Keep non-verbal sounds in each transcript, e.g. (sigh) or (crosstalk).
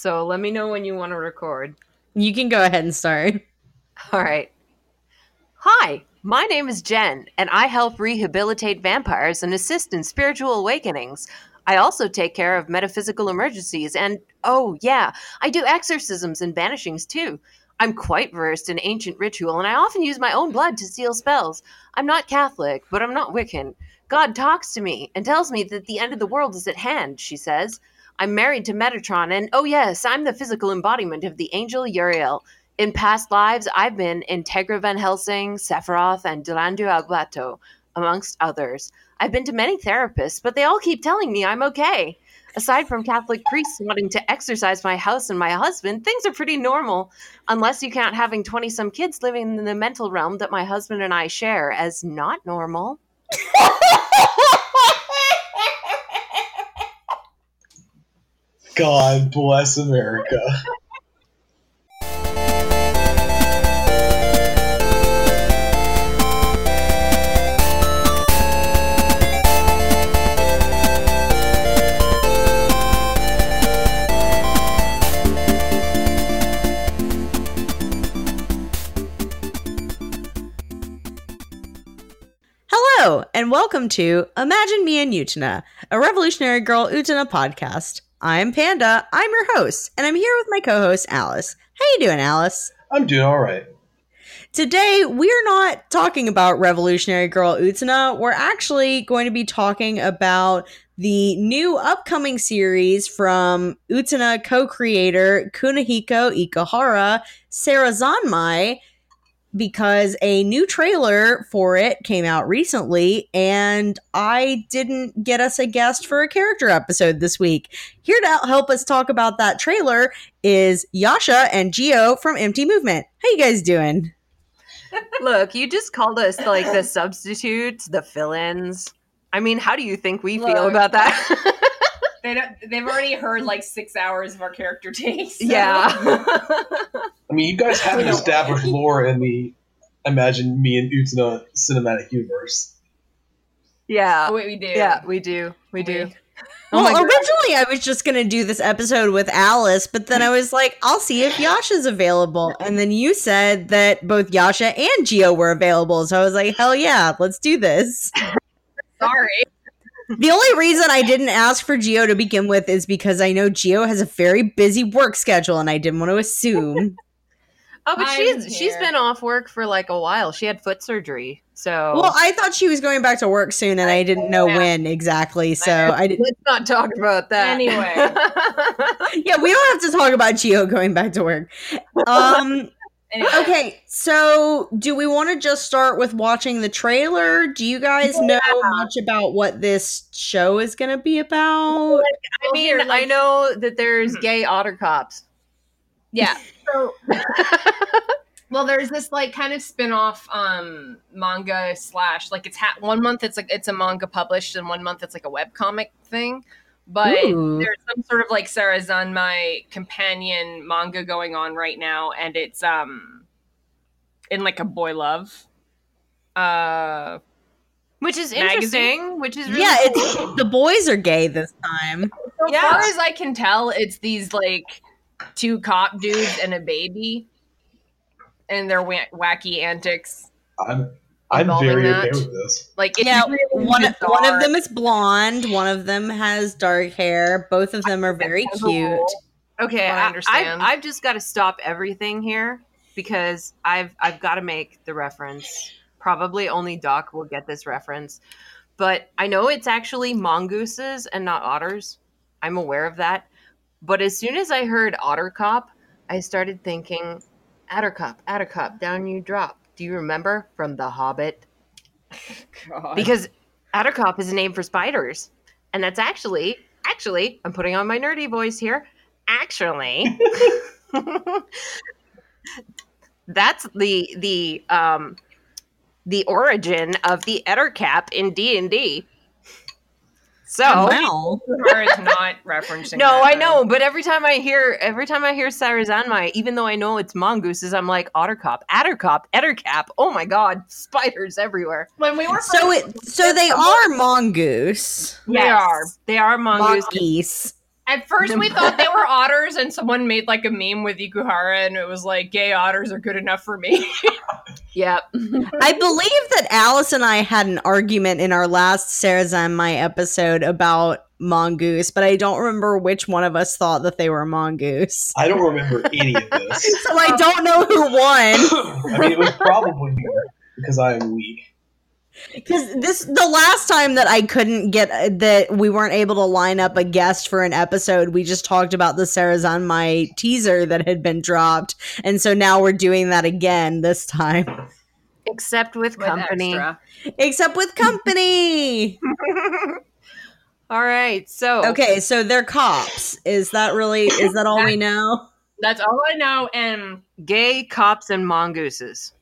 So let me know when you want to record. You can go ahead and start. All right. Hi, my name is Jen, and I help rehabilitate vampires and assist in spiritual awakenings. I also take care of metaphysical emergencies, and oh, yeah, I do exorcisms and banishings too. I'm quite versed in ancient ritual, and I often use my own blood to seal spells. I'm not Catholic, but I'm not Wiccan. God talks to me and tells me that the end of the world is at hand, she says. I'm married to Metatron, and oh, yes, I'm the physical embodiment of the angel Uriel. In past lives, I've been Integra Van Helsing, Sephiroth, and Delandu Aglato, amongst others. I've been to many therapists, but they all keep telling me I'm okay. Aside from Catholic priests wanting to exorcise my house and my husband, things are pretty normal. Unless you count having 20 some kids living in the mental realm that my husband and I share as not normal. (laughs) God bless America. Hello, and welcome to Imagine Me and Utena, a Revolutionary Girl Utena podcast. I'm Panda. I'm your host, and I'm here with my co-host Alice. How you doing, Alice? I'm doing all right. Today, we're not talking about Revolutionary Girl Utena. We're actually going to be talking about the new upcoming series from Utena co-creator Kunihiko Ikuhara, Sarazanmai, because a new trailer for it came out recently and I didn't get us a guest for a character episode this week. Here to help us talk about that trailer is Yasha and Geo from Empty Movement. How you guys doing? Look, you just called us like the substitutes, the fill-ins. I mean, how do you think we feel about that? (laughs) They don't, they've already heard like six hours of our character takes. so- yeah. (laughs) I mean, you guys have We an don't established lore in the Imagine Me and Utena cinematic universe. yeah. Oh, wait, we do. Yeah, we do. We do. Oh well, originally I was just going to do this episode with Alice, but then I was like, I'll see if Yasha's available. And then you said that both Yasha and Geo were available. So I was like, hell yeah, let's do this. Sorry. (laughs) The only reason I didn't ask for Geo to begin with is because I know Geo has a very busy work schedule and I didn't want to assume. (laughs) Oh, but I'm she's she's here. been off work for like a while. She had foot surgery. So Well, I thought she was going back to work soon and I didn't know Yeah. when exactly. So I didn't. let's not talk about that. Anyway. (laughs) Yeah, we don't have to talk about Geo going back to work. Um, Anyway, Okay, so do we want to just start with watching the trailer? Do you guys know much about what this show is going to be about? I mean, here, I know that there's Mhm. gay otter cops. Yeah. (laughs) So, well, there's this like kind of spin-off um manga slash like it's ha- one month it's like it's a manga published and one month it's like a web comic thing. But Ooh. there's some sort of like Sarazanmai companion manga going on right now, and it's um in like a boy love. Uh Which is Magazine? interesting. Which is really Yeah, cool. it's the boys are gay this time. So Yeah. far as I can tell, it's these like two cop dudes and a baby, and their wacky antics. I'm I'm very that. okay with this. Like it's Yeah, really one bizarre. one of them is blonde, one of them has dark hair. Both of them are very cute. Okay, I I, understand. I, have just got to stop everything here because I've I've got to make the reference. Probably only Doc will get this reference, but I know it's actually mongooses and not otters. I'm aware of that. But as soon as I heard otter cop, I started thinking, Otter cop, otter cop, down you drop. Do you remember from The Hobbit? God. because Attercop is a name for spiders, and that's actually actually I'm putting on my nerdy voice here. Actually, (laughs) that's the the um the origin of the Ettercap in D and D. So oh. Wow. Or is (laughs) not referencing. no, that, I know, but every time I hear every time I hear Sarazanmai, even though I know it's mongooses, I'm like Ottercop, Attercop, Ettercap. Oh my god, (laughs) spiders everywhere. When we were So it so they are mongoose. They are. They are mongooses. Mongoose. At first, we thought they were (laughs) otters, and someone made like a meme with Ikuhara, and it was like, "Gay otters are good enough for me." (laughs) Yep. (laughs) I believe that Alice and I had an argument in our last Sarazanmai episode about mongoose, but I don't remember which one of us thought that they were mongoose. I don't remember any of this. So I don't know who won. I mean, it was probably me because I am weak. Because this the last time that I couldn't get uh, that we weren't able to line up a guest for an episode, we just talked about the Sarazanmai teaser that had been dropped, and so now we're doing that again this time, Except with With company. extra. except with company. (laughs) All right. So okay, so they're cops. Is that really? Is that all we know? That's all I know. And gay cops and mongooses.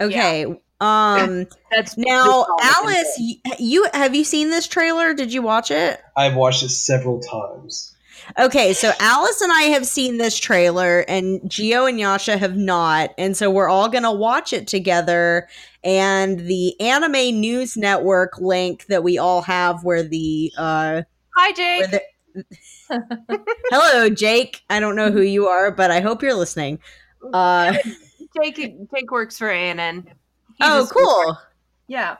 Okay. Um. That's Now, that's all we can Alice, say. y- you have you seen this trailer? Did you watch it? I've watched it several times. Okay, so Alice and I have seen this trailer, and Geo and Yasha have not, and so we're all gonna watch it together. And the Anime News Network link that we all have, where the uh, Hi, Jake. the (laughs) hello Jake, I don't know who you are, but I hope you're listening. Uh, (laughs) Jake. Jake works for ANN. He's oh, a cool. yeah,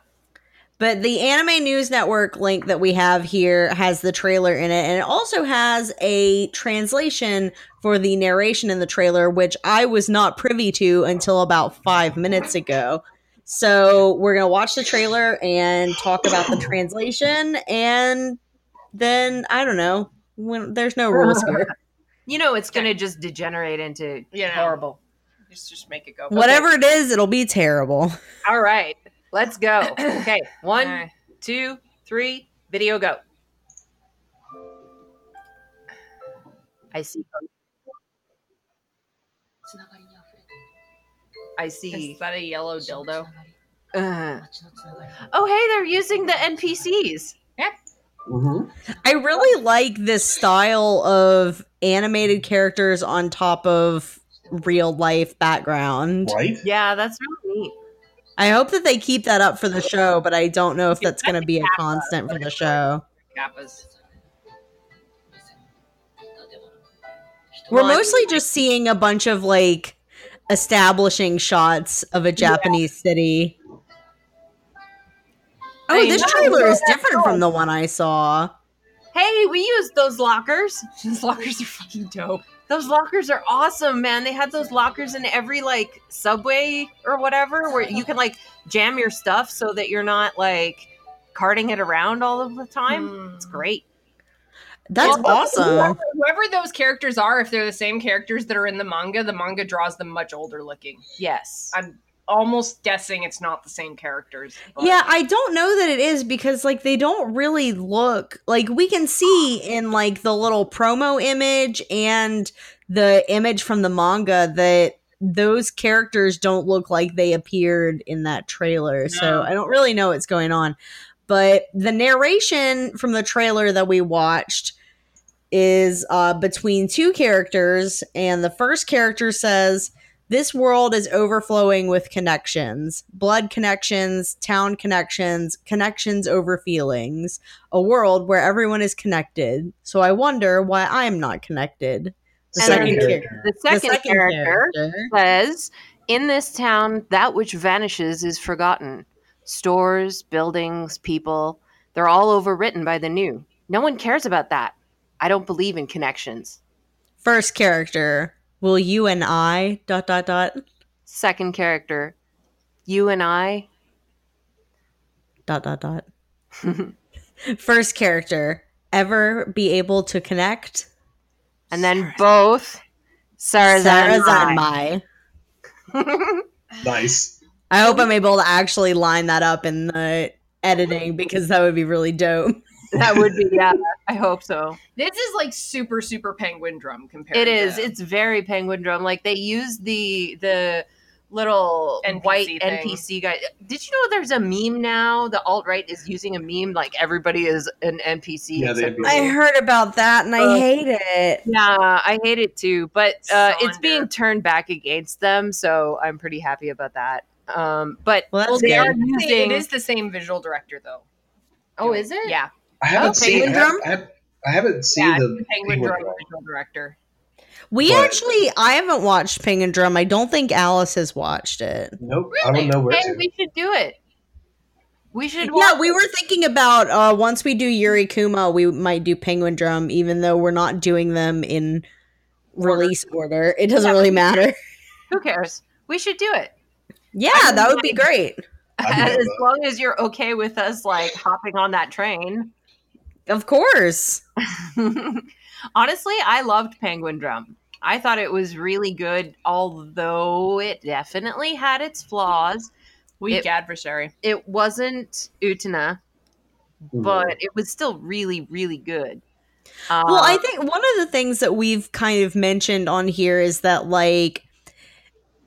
But the Anime News Network link that we have here has the trailer in it, and it also has a translation for the narration in the trailer, which I was not privy to until about five minutes ago. So we're gonna watch the trailer and talk about the translation, and then I don't know. When there's no rules (laughs) here. You know, it's going to just degenerate into You know. horrible. Just just make it go. Whatever it is, it'll be terrible. All right. Let's go. (coughs) Okay. One, Alright. two, three. Video go. I see. I see. Is that a yellow dildo? Uh. Oh, hey, they're using the NPCs. Mm-hmm. I really like this style of animated characters on top of real life background. Right? Yeah, that's really neat. I hope that they keep that up for the show, but I don't know if that's going to be a constant for the show. Kappas. We're mostly just seeing a bunch of like establishing shots of a Japanese city. Oh, I this trailer is different from the one I saw. Hey, we used those lockers. (laughs) These lockers are fucking dope. Those lockers are awesome, man. They had those lockers in every like subway or whatever where you can like jam your stuff so that you're not like carting it around all of the time. Hmm. It's great. That's Well, awesome. Whoever, whoever those characters are, if they're the same characters that are in the manga, the manga draws them much older looking. Yes. I'm almost guessing it's not the same characters. but- Yeah, I don't know that it is because like they don't really look like we can see in like the little promo image and the image from the manga that those characters don't look like they appeared in that trailer. So I don't really know what's going on. But the narration from the trailer that we watched is uh, between two characters, and the first character says, This world is overflowing with connections blood connections, town connections, connections over feelings, a world where everyone is connected. So I wonder why I'm not connected. The second, character. The the second, second character, character. says, "In this town, that which vanishes is forgotten. Stores, buildings, people, they're all overwritten by the new. No one cares about that. I don't believe in connections." First character. Will you and I dot dot dot Second character, you and I. dot dot dot. (laughs) First character. Ever be able to connect? and then both Sarazan. Sarazanmai. (laughs) Nice. I hope I'm able to actually line that up in the editing because that would be really dope. That would be yeah. (laughs) I hope so. This is like super, super penguin drum compared It is. to It's very penguin drum. Like they use the the little NPC white thing. NPC guy. Did you know there's a meme now? The alt right is using a meme like everybody is an NPC. Yeah, they except do. for I heard about that and I Uh, hate it. Yeah, I hate it too, but uh, it's Sonder. being turned back against them, so I'm pretty happy about that. Um, but Well, Well, they they good. are are using. It is the same visual director though. Oh, is it? Yeah. I haven't Oh, seen. Penguin I, Drum? I, have, I haven't seen Yeah, the Penguin Penguin Drum Drum. director. We But- actually, I haven't watched Penguin Drum. I don't think Alice has watched it. Nope, I don't know where Hey, to. we should do it. We should. Yeah, watch we were thinking about uh, once we do Yuri Kuma, we might do Penguin Drum, even though we're not doing them in release order. It doesn't Yeah. really matter. (laughs) Who cares? We should do it. Yeah, I that would be great. (laughs) As long as you're okay with us like hopping on that train. Of course. (laughs) Honestly, I loved Penguin Drum. I thought it was really good, although it definitely had its flaws. Weak It- adversary. It wasn't Utena, Mm-hmm. but it was still really, really good. Uh, Well, I think one of the things that we've kind of mentioned on here is that like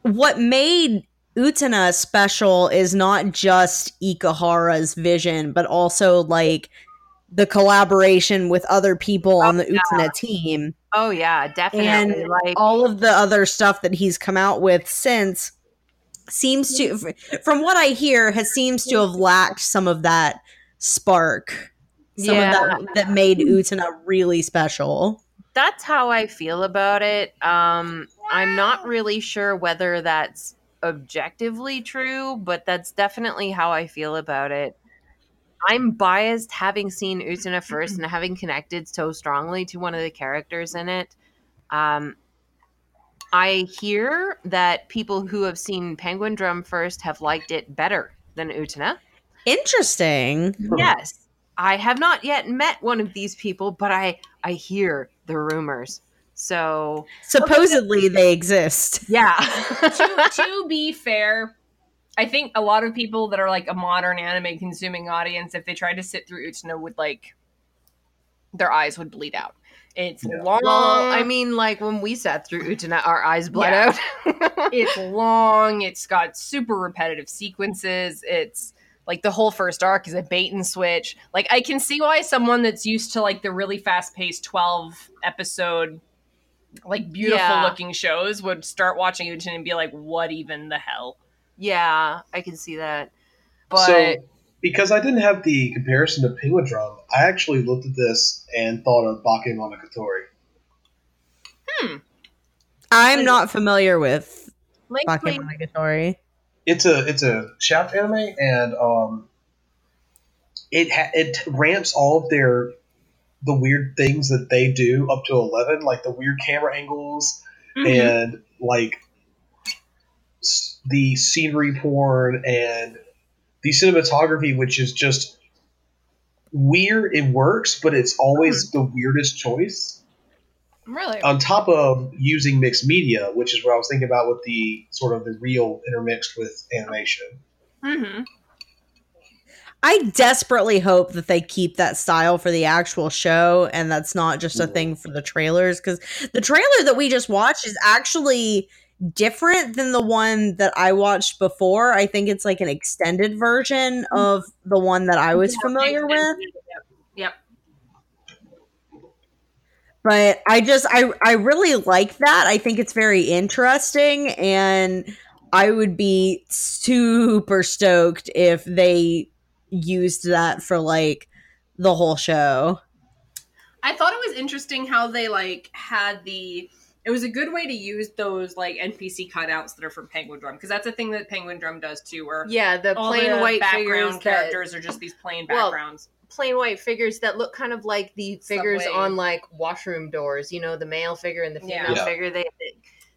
what made Utena special is not just Ikuhara's vision, but also like the collaboration with other people on the Utena team. oh yeah, definitely. And like all of the other stuff that he's come out with since seems to from what I hear has seems to have lacked some of that spark. Some Yeah. of that that made Utena really special. that's how I feel about it. Um, I'm not really sure whether that's objectively true, but that's definitely how I feel about it. I'm biased having seen Utena (clears throat) first and having connected so strongly to one of the characters in it. Um, I hear that people who have seen Penguin Drum first have liked it better than Utena. Interesting. Yes. I have not yet met one of these people, but I I hear the rumors. So, Supposedly they exist. yeah. to, to be fair, I think a lot of people that are like a modern anime consuming audience, if they tried to sit through Utsuno, would like their eyes would bleed out. It's Yeah. long. well, I mean, like when we sat through Utena, our eyes bled Yeah. out. (laughs) it's long. It's got super repetitive sequences. It's like the whole first arc is a bait and switch. Like I can see why someone that's used to like the really fast paced twelve episode, like beautiful Yeah. looking shows would start watching Utsuno and be like, "What even the hell?" Yeah, I can see that. But so, because I didn't have the comparison to Penguin Drum, I actually looked at this and thought of Bakemonogatari. Hmm. I'm not familiar with Link Queen- Bakemonogatari. It's a it's a shaft anime, and um, it ha- it ramps all of their the weird things that they do up to eleven, like the weird camera angles Mhm. and like s- the scenery porn and the cinematography, which is just weird. It works, but it's always the weirdest choice. really. On top of using mixed media, which is what I was thinking about with the sort of the real intermixed with animation. hmm I desperately hope that they keep that style for the actual show and that's not just a thing for the trailers because the trailer that we just watched is actually different than the one that I watched before. I think it's like an extended version mm-hmm. of the one that I was familiar with. Yep. but I just I I really like that. I think it's very interesting and I would be super stoked if they used that for like the whole show. I thought it was interesting how they like had the. It was a good way to use those like NPC cutouts that are from Penguin Drum because that's a thing that Penguin Drum does too, where Yeah, the all plain the white background figures that characters are just these plain Well, backgrounds. plain white figures that look kind of like the figures Subway. on like washroom doors. You know, the male figure and the female Yeah. Yeah. figure. They they,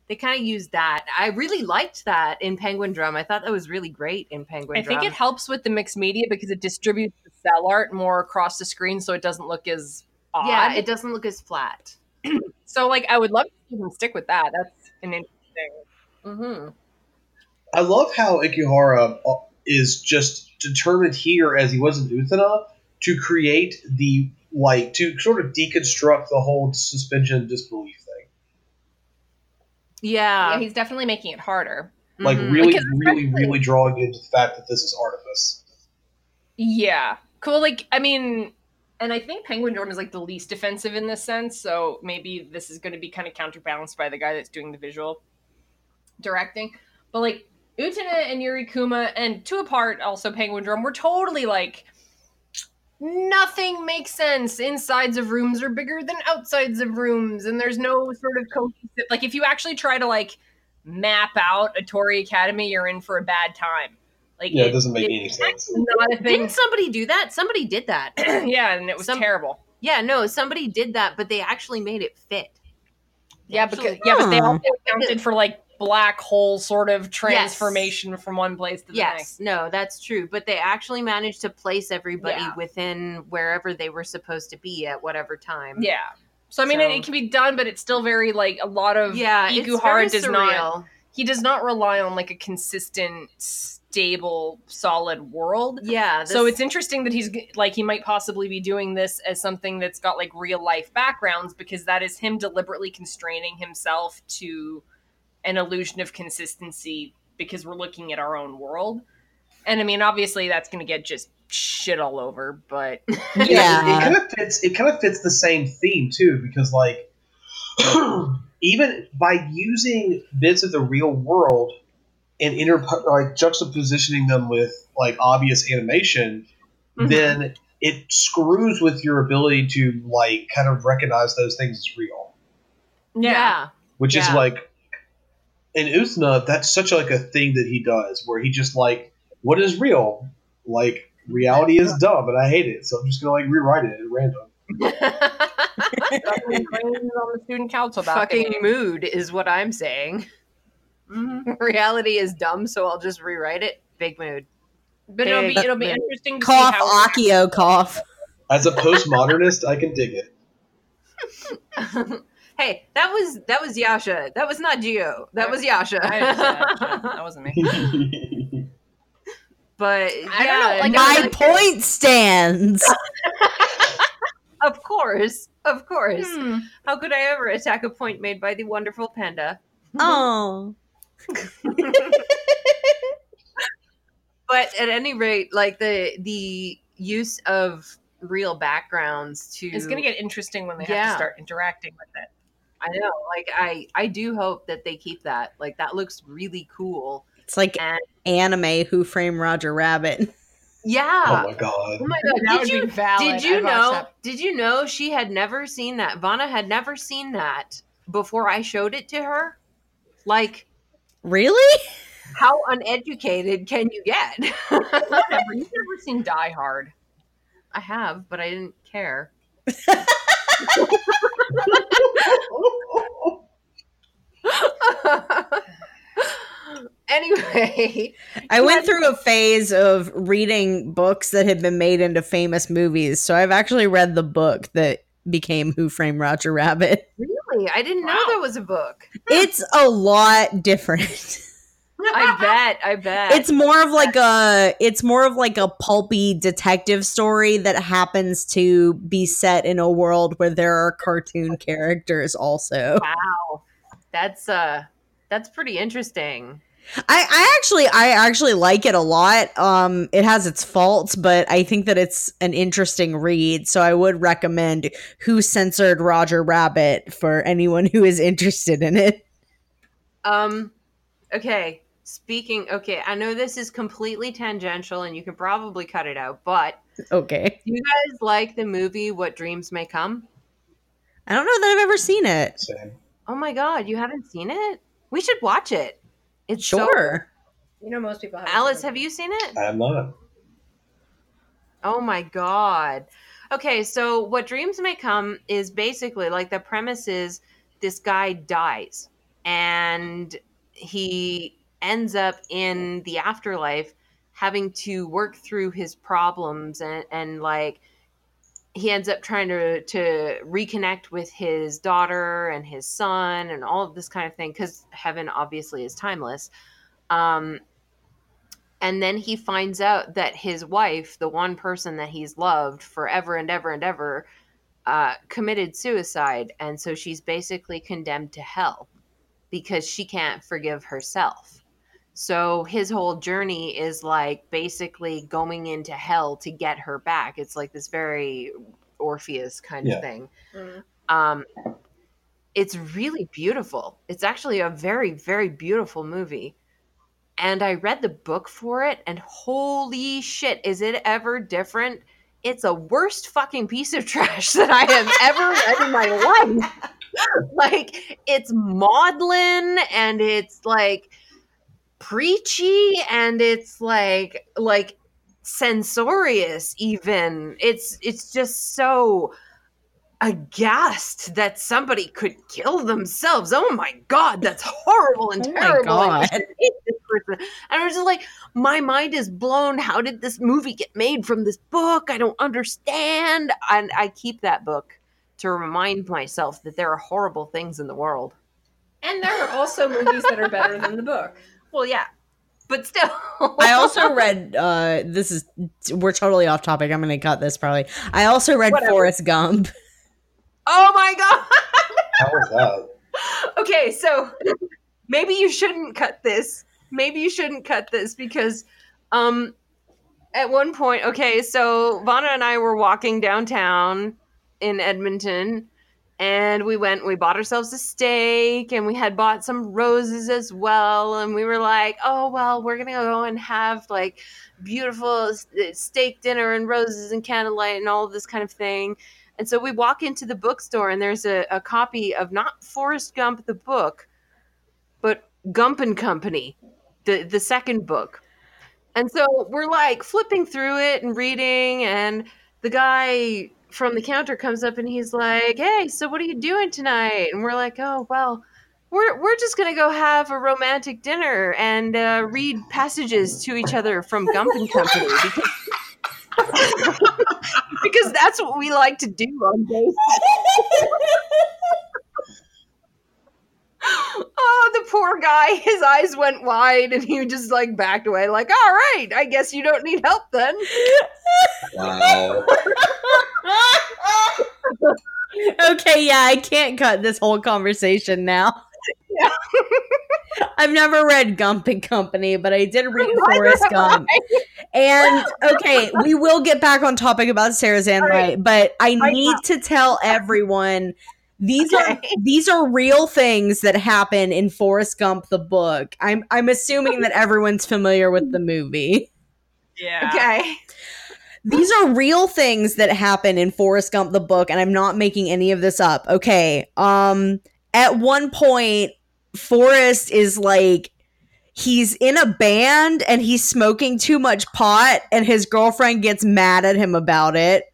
they kind of use that. I really liked that in Penguin Drum. I thought that was really great in Penguin I Drum. think it helps with the mixed media because it distributes the cell art more across the screen, so it doesn't look as odd. yeah, it doesn't look as flat. So like I would love to see them stick with that. That's an interesting. Mm-hmm. I love how Ikuhara uh, is just determined here, as he was in Utena, to create the like to sort of deconstruct the whole suspension of disbelief thing. Yeah, yeah, he's definitely making it harder. Like Mhm. really, Because really, really drawing into the fact that this is artifice. Yeah. Cool. Like, I mean, and I think Penguin Drum is like the least defensive in this sense. So maybe this is going to be kind of counterbalanced by the guy that's doing the visual directing. But like, Utena and Yuri Kuma, and to a part also Penguin Drum, were totally like nothing makes sense. Insides of rooms are bigger than outsides of rooms, and there's no sort of cohesive. Like if you actually try to like map out Ohtori Academy, you're in for a bad time. Like Yeah, it doesn't make any sense. Not a thing. Didn't somebody do that? Somebody did that. (clears throat) yeah, and it was Some- terrible. Yeah, no, somebody did that, but they actually made it fit. They Yeah, actually- because yeah, but they Huh. also accounted for like black hole sort of transformation from one place to the next. no, that's true. But they actually managed to place everybody Yeah. within wherever they were supposed to be at whatever time. Yeah. So I mean, So- it, it can be done, but it's still very like a lot of yeah. Ikuhara very does not he does not rely on like a consistent, stable, solid world. Yeah. so it's interesting that he's like he might possibly be doing this as something that's got like real life backgrounds because that is him deliberately constraining himself to an illusion of consistency because we're looking at our own world. And I mean, obviously that's going to get just shit all over, but (laughs) Yeah. it kind of fits. It kind of fits the same theme too, because like (clears throat) even by using bits of the real world and inter like juxtapositioning them with like obvious animation, Mhm. then it screws with your ability to like kind of recognize those things as real. yeah. Which is like in Utena, that's such like a thing that he does, where he just like, what is real? Like reality is dumb, and I hate it, so I'm just gonna like rewrite it at random. (laughs) on the student council Fucking mood is what I'm saying. (laughs) Reality is dumb, so I'll just rewrite it. Big mood. But it'll be it'll be mood. interesting to Cough, see how Akio, cough. As a postmodernist, I can dig it. (laughs) hey, that was that was Yasha. That was not Geo. That was Yasha. I understand. that (laughs) wasn't me. but I don't know, yeah, like, My like- point stands. Of course, of course. Hmm. How could I ever attack a point made by the wonderful panda? oh. (laughs) But at any rate, like the the use of real backgrounds to It's gonna get interesting when they have to start interacting with it. I know, like I I do hope that they keep that. Like that looks really cool. It's like And anime Who Framed Roger Rabbit. yeah. oh my god! Oh my god! That Did would you be valid. did you I'd know? that. Did you know she had never seen that? Vanna had never seen that before I showed it to her. Like, Really? (laughs) how uneducated can you get? Whatever. You've never seen Die Hard. I have, but I didn't care. (laughs) anyway, I went through a phase of reading books that had been made into famous movies. So I've actually read the book that became Who Framed Roger Rabbit. really, I didn't know Wow. there was a book. (laughs) It's a lot different. (laughs) I bet. I bet. it's more of like a it's more of like a pulpy detective story that happens to be set in a world where there are cartoon characters also. wow. That's uh, that's pretty interesting. I, I actually I actually like it a lot. Um it has its faults, but I think that it's an interesting read. So I would recommend Who Censored Roger Rabbit for anyone who is interested in it. Um, okay. Speaking, okay, I know this is completely tangential and you can probably cut it out, but Okay. do you guys like the movie What Dreams May Come? I don't know that I've ever seen it. Same. Oh my god, you haven't seen it? We should watch it. It's so- Sure. You know, most people have. Alice, have you seen it? I am not. Oh my god. Okay, so what dreams may come is basically like the premise is this guy dies and he ends up in the afterlife having to work through his problems and, and like he ends up trying to to reconnect with his daughter and his son and all of this kind of thing because heaven obviously is timeless um and then he finds out that his wife, the one person that he's loved forever and ever and ever, uh, committed suicide. And so she's basically condemned to hell because she can't forgive herself. So his whole journey is like basically going into hell to get her back. It's like this very Orpheus kind Yeah. of thing. Mm. Um, it's really beautiful. It's actually a very, very beautiful movie and I read the book for it, and holy shit, is it ever different it's a worst fucking piece of (laughs) trash that I have ever read in my life. (laughs) like it's maudlin and it's like preachy and it's like like censorious even. It's it's just so aghast that somebody could kill themselves. Oh my god that's horrible and Oh my terrible. And I hate this person. and i was just like my mind is blown. How did this movie get made from this book? I don't understand. And i keep that book to remind myself that there are horrible things in the world. And there are also movies that are better than the book. Well yeah but still (laughs) I also read uh this is we're totally off topic. I'm gonna cut this probably. I also read Whatever. Forrest Gump. (laughs) oh my god How was that? okay, so maybe you shouldn't cut this. Maybe you shouldn't cut this because um at one point, okay, so Vana and I were walking downtown in Edmonton and we went we bought ourselves a steak and we had bought some roses as well and we were like, "Oh, well, we're to go and have like beautiful uh, steak dinner and roses and candlelight and all this kind of thing." And so we walk into the bookstore and there's a, a copy of not Forrest Gump the book, but Gump and Company, the the second book. And so we're like flipping through it and reading, and the guy from the counter comes up and he's like, "Hey, so what are you doing tonight?" And we're like, "Oh, well, we're we're just gonna go have a romantic dinner and uh, read passages to each other from Gump and Company (laughs) because." (laughs) because that's what we like to do on days. (laughs) oh, the poor guy, (laughs) his eyes went wide and he just like backed away, like, all right, I guess you don't need help then. Wow. (laughs) okay, yeah, I can't cut this whole conversation now. Yeah. I've never read Gump and Company, but I did read Forrest Gump. And okay, we will get back on topic about Sarah Zanwright, but I I need to tell everyone these are (laughs) these are real things that happen in Forrest Gump the book. I'm I'm assuming that everyone's familiar with the movie. Yeah. Okay. These are real things that happen in Forrest Gump the book and I'm not making any of this up. Okay. Um at one point Forrest is like he's in a band and he's smoking too much pot and his girlfriend gets mad at him about it.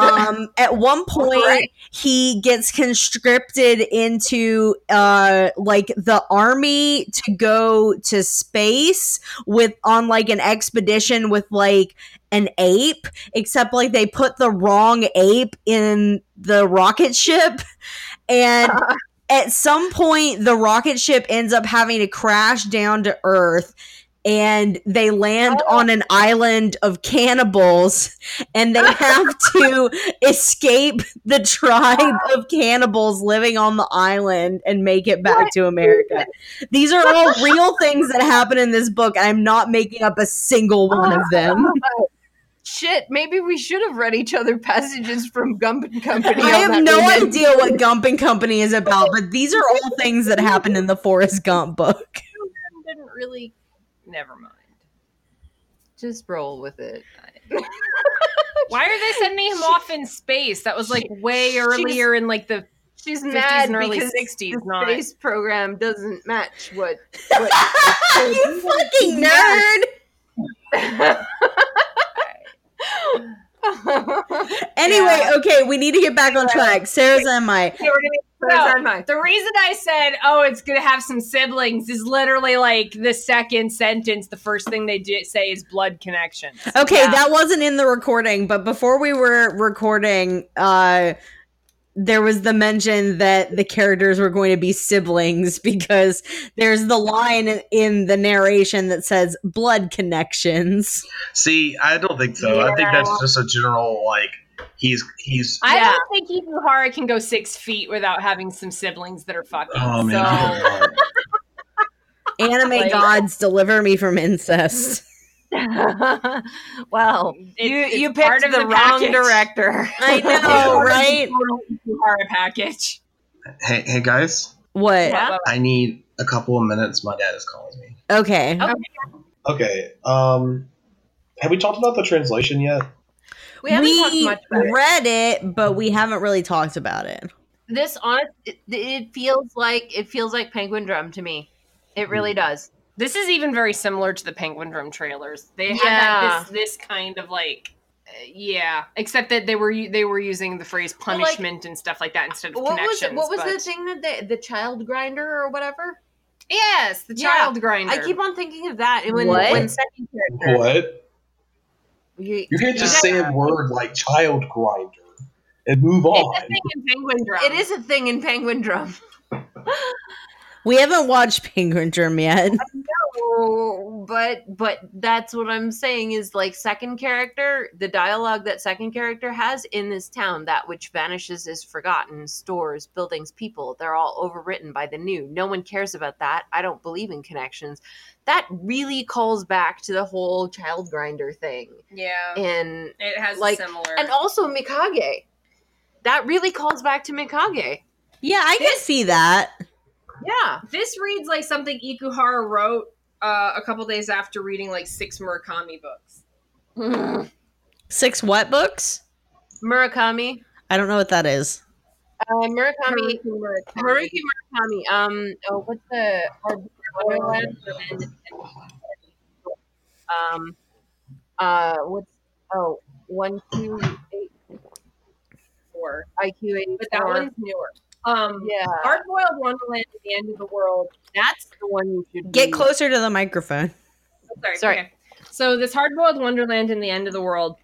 Um at one (laughs) point Right. he gets conscripted into uh like the army to go to space with on like an expedition with like an ape except like they put the wrong ape in the rocket ship and (laughs) at some point the rocket ship ends up having to crash down to earth and they land Oh. on an island of cannibals and they (laughs) have to escape the tribe oh. of cannibals living on the island and make it back What? to America. These are all (laughs) real things that happen in this book. and I'm not making up a single one of them. (laughs) Shit, maybe we should have read each other passages from Gump and Company. I have no weekend. idea what Gump and Company is about, but these are all things that happen in the Forrest Gump book. Didn't really. Never mind. Just roll with it. (laughs) Why are they sending him off in space? That was like way earlier in like the She's 50s mad and early because 60s, the not- space program doesn't match what. what (laughs) you fucking nerd! (laughs) (laughs) Anyway, okay, we need to get back on track. Sarazanmai. Okay, we're No. Sarazanmai. The reason I said, "Oh, it's gonna have some siblings," is literally like the second sentence. The first thing they do say is blood connection. Okay, Yeah. that wasn't in the recording, but before we were recording, uh there was the mention that the characters were going to be siblings (laughs) because there's the line in the narration that says blood connections. See, I don't think so. I think that's just a general like he's he's. I Yeah. don't think Ikuhara can go six feet without having some siblings that are fucking. oh man, so. Anime (laughs) Like- gods deliver me from incest. (laughs) well, It- you it's you part picked of the, the wrong director. (laughs) I know, (laughs) right? Ikuhara package. hey, hey guys, What? Yeah. I need a couple of minutes. My dad is calling me. Okay. Okay. Okay. Um, have we talked about the translation yet? We haven't talked much about it. read it, but we haven't really talked about it. This honest, it, it feels like it feels like Penguin Drum to me. It really does. This is even very similar to the Penguin Drum trailers. They had that, this this kind of like uh, yeah, except that they were they were using the phrase Well, like- punishment and stuff like that instead of What was connections. it, what was but- the thing that they, the child grinder or whatever? Yes, the Yeah, child grinder. I keep on thinking of that. And when What? when second character, What? you, You can't just you say a word like child grinder and move on. It's on. a thing in Penguin Drum. It is a thing in Penguin Drum. (laughs) We haven't watched Penguin Drum yet. (laughs) Oh, but but that's what I'm saying is like second character, the dialogue that second character has in this town, that which vanishes is forgotten. Stores, buildings, people, they're all overwritten by the new. No one cares about that. I don't believe in connections. That really calls back to the whole child grinder thing. Yeah, And it has like- similar. and also Mikage. That really calls back to Mikage. Yeah, I can see that. Yeah. this reads like something Ikuhara wrote uh, a couple days after reading like six Murakami books. (laughs) Six what books? Murakami. I don't know what that is. Uh, Murakami Haruki Murakami. Haruki Murakami. Um. Oh, what's the Hard Wonderland? Um. Uh. What's oh one two eight Four. IQ eighty But that one's newer. Um, yeah. Hard Boiled Wonderland at the End of the World. That's the one you should Get read. closer to the microphone. Oh, sorry. Sorry. Okay. So this Hard Boiled Wonderland in the End of the World.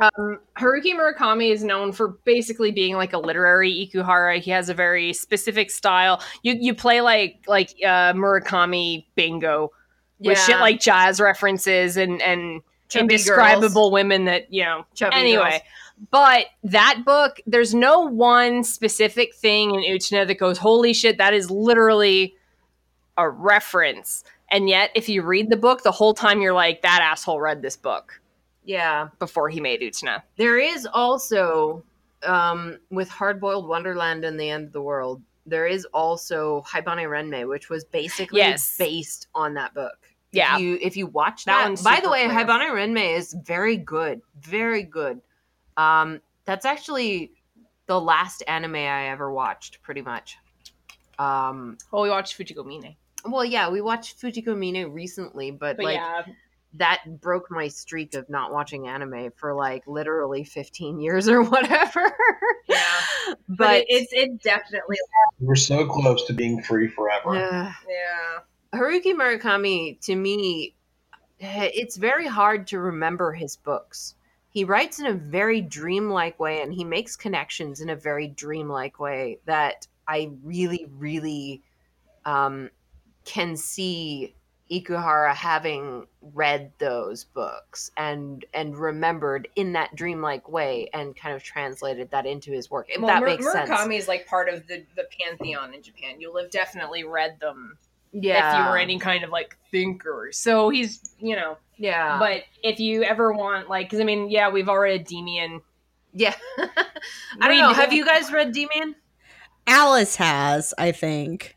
Um, Haruki Murakami is known for basically being like a literary Ikuhara. He has a very specific style. You you play like like uh, Murakami bingo with shit like jazz references and and Chubby indescribable women that you know. Chubby anyway, girls. But that book, there's no one specific thing in Utena that goes, "Holy shit!" That is literally a reference. And yet, if you read the book, the whole time you're like, "That asshole read this book Yeah. before he made Utena." There is also um with Hard Boiled Wonderland and the End of the World. There is also Haibane Renmei, which was basically Yes. based on that book. Yeah. If you if you watch That that, by the way, clear. Haibane Renmei is very good, very good. Um, that's actually the last anime I ever watched, pretty much. Um, Well, we watched Fujiko Mine, well, yeah, we watched Fujiko Mine recently, but, but like yeah, that broke my streak of not watching anime for like literally 15 (laughs) years or whatever. yeah. but, (laughs) But, it, it's it's definitely We're so close to being free forever. uh, yeah. Haruki Murakami, to me, eh, it's very hard to remember his books. He writes in a very dreamlike way and he makes connections in a very dreamlike way that I really, really um, can see Ikuhara having read those books and and remembered in that dreamlike way and kind of translated that into his work. If Well, that Mur- makes sense. Murakami is like part of the the pantheon in Japan. You'll have definitely read them Yeah. if you were any kind of like thinker. So he's you know. Yeah. But if you ever want, like, because I mean, yeah, we've already Demian. yeah. (laughs) I don't Read- know. Have you guys (laughs) read Demian? Alice has, I think.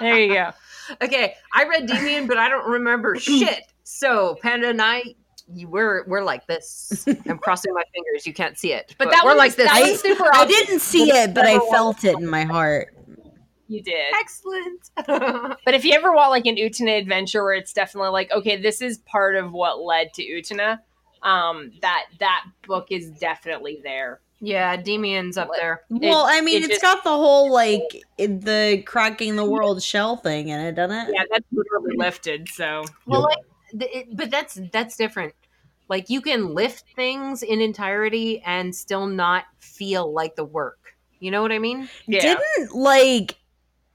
There you go. (laughs) Okay, I read Demian, but I don't remember shit. So Panda and I, you, we're we're like this. I'm crossing my fingers. You can't see it, But that we're one's- like this. that I, super I didn't see it, but I felt it in my heart. You did. Excellent. (laughs) But if you ever want like an Utena adventure where it's definitely like, okay, this is part of what led to Utena, um, that that book is definitely there. yeah, Demian's up there. Well, I mean, it it's just- got the whole like the cracking the world shell thing in it, doesn't it? Yeah, that's literally lifted. So Well, like, it, but that's that's different. Like you can lift things in entirety and still not feel like the work. You know what I mean? yeah, Didn't like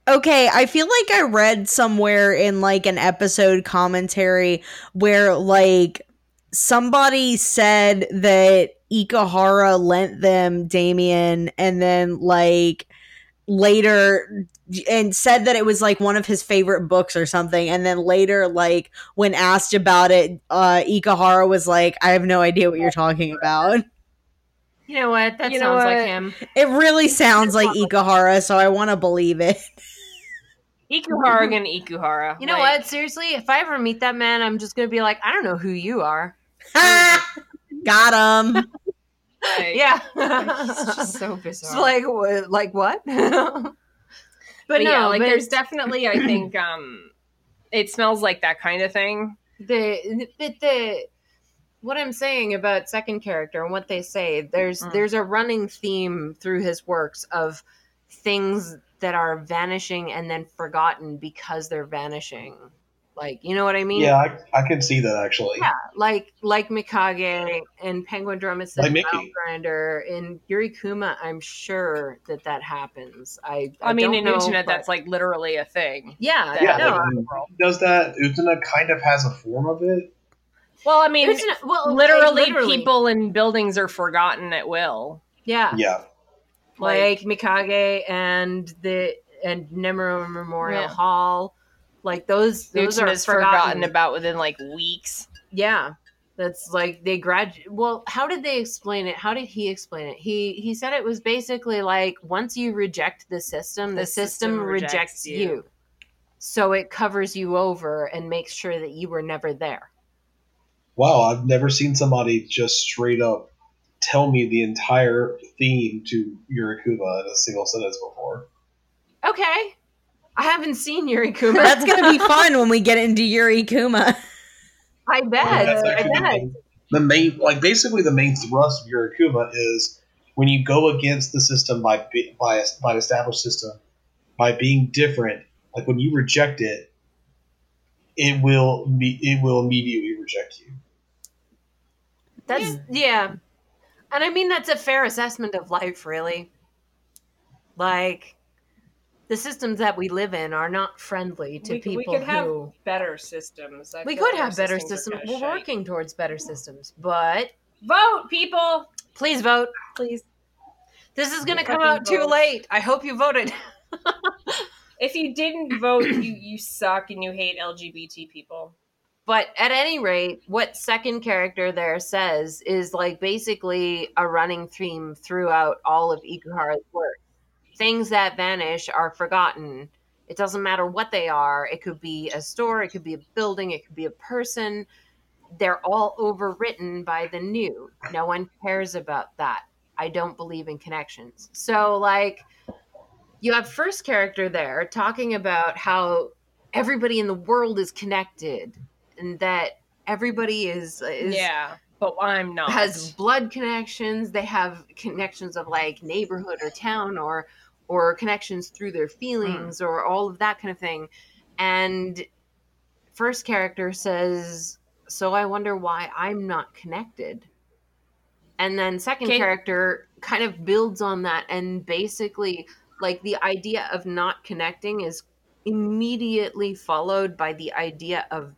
okay, I feel like I read somewhere in like an episode commentary where like somebody said that Ikuhara lent them Demian and then like later and said that it was like one of his favorite books or something and then later like when asked about it uh Ikuhara was like I have no idea what you're talking about. You know what? That You sounds what? like him. It really sounds like Ikuhara so I want to believe it. (laughs) Ikuhara gonna Ikuhara. (laughs) You know Like, what? Seriously, if I ever meet that man, I'm just gonna be like, I don't know who you are. (laughs) Got him. Like, yeah. (laughs) it's just so bizarre. It's like, wha- like what? but, but no, yeah, like but there's definitely, I think, (clears throat) um, it smells like that kind of thing. the but the what I'm saying about second character and what they say, there's Mm. there's a running theme through his works of things that are vanishing and then forgotten because they're vanishing. Like, you know what I mean? Yeah, I, I can see that actually. Yeah, like like Mikage and Penguin Drum Like Assist Mickey. Grinder in Yuri Kuma. I'm sure that that happens. I I, mean, don't in know, Utena, but- that's like literally a thing. yeah, Yeah, no, like, when does that. Utena kind of has a form of it. Well, I mean, It's not- well, literally, literally. people and buildings are forgotten at will. Yeah, Yeah, like, Mikage and the and Nemuro Memorial Yeah. Hall. Like those, those are forgotten. forgotten about within like weeks. Yeah, that's like they graduate. Well, how did they explain it? How did he explain it? He he said it was basically like once you reject the system, the, The system, system rejects, rejects you. you. So it covers you over and makes sure that you were never there. wow, I've never seen somebody just straight up tell me the entire theme to Yurikuma in a single sentence before. Okay, I haven't seen Yurikuma. That's gonna be (laughs) fun when we get into Yurikuma. I bet. That's I actually the bet. main, the main, like basically the main thrust of Yurikuma is when you go against the system by by by an established system by being different. Like when you reject it, it will be it will immediately reject you. That's yeah. And I mean that's a fair assessment of life, really. Like the systems that we live in are not friendly to We could- we people could have who Better systems. I we could have better systems systems. We're working towards better systems, but Vote, people, please vote. please. This is going to come out too late. I hope you voted. (laughs) If you didn't vote, you you suck and you hate LGBT people. But at any rate, what second character there says is like basically a running theme throughout all of Ikuhara's work. Things that vanish are forgotten. It doesn't matter what they are. It could be a store, it could be a building, it could be a person. They're all overwritten by the new. No one cares about that. I don't believe in connections. So, like, you have first character there talking about how everybody in the world is connected and that everybody is, is yeah, but I'm not. has blood connections. They have connections of like neighborhood or town or or connections through their feelings or all of that kind of thing. And first character says so i wonder why i'm not connected. And then second Can- character kind of builds on that and basically like the idea of not connecting is immediately followed by the idea of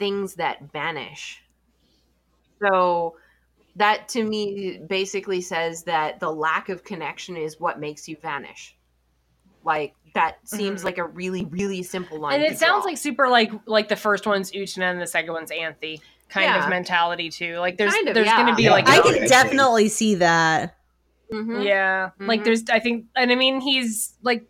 things that vanish so that to me basically says that the lack of connection is what makes you vanish. Like that seems Mhm. like a really really simple line. and to it sounds draw. like super like like the first one's Utena and the second one's Anthy kind Yeah. of mentality too. Like there's Kind of, there's yeah. gonna be Yeah. like I can Okay. definitely see that. Mhm. yeah like Mhm. there's I think and I mean he's like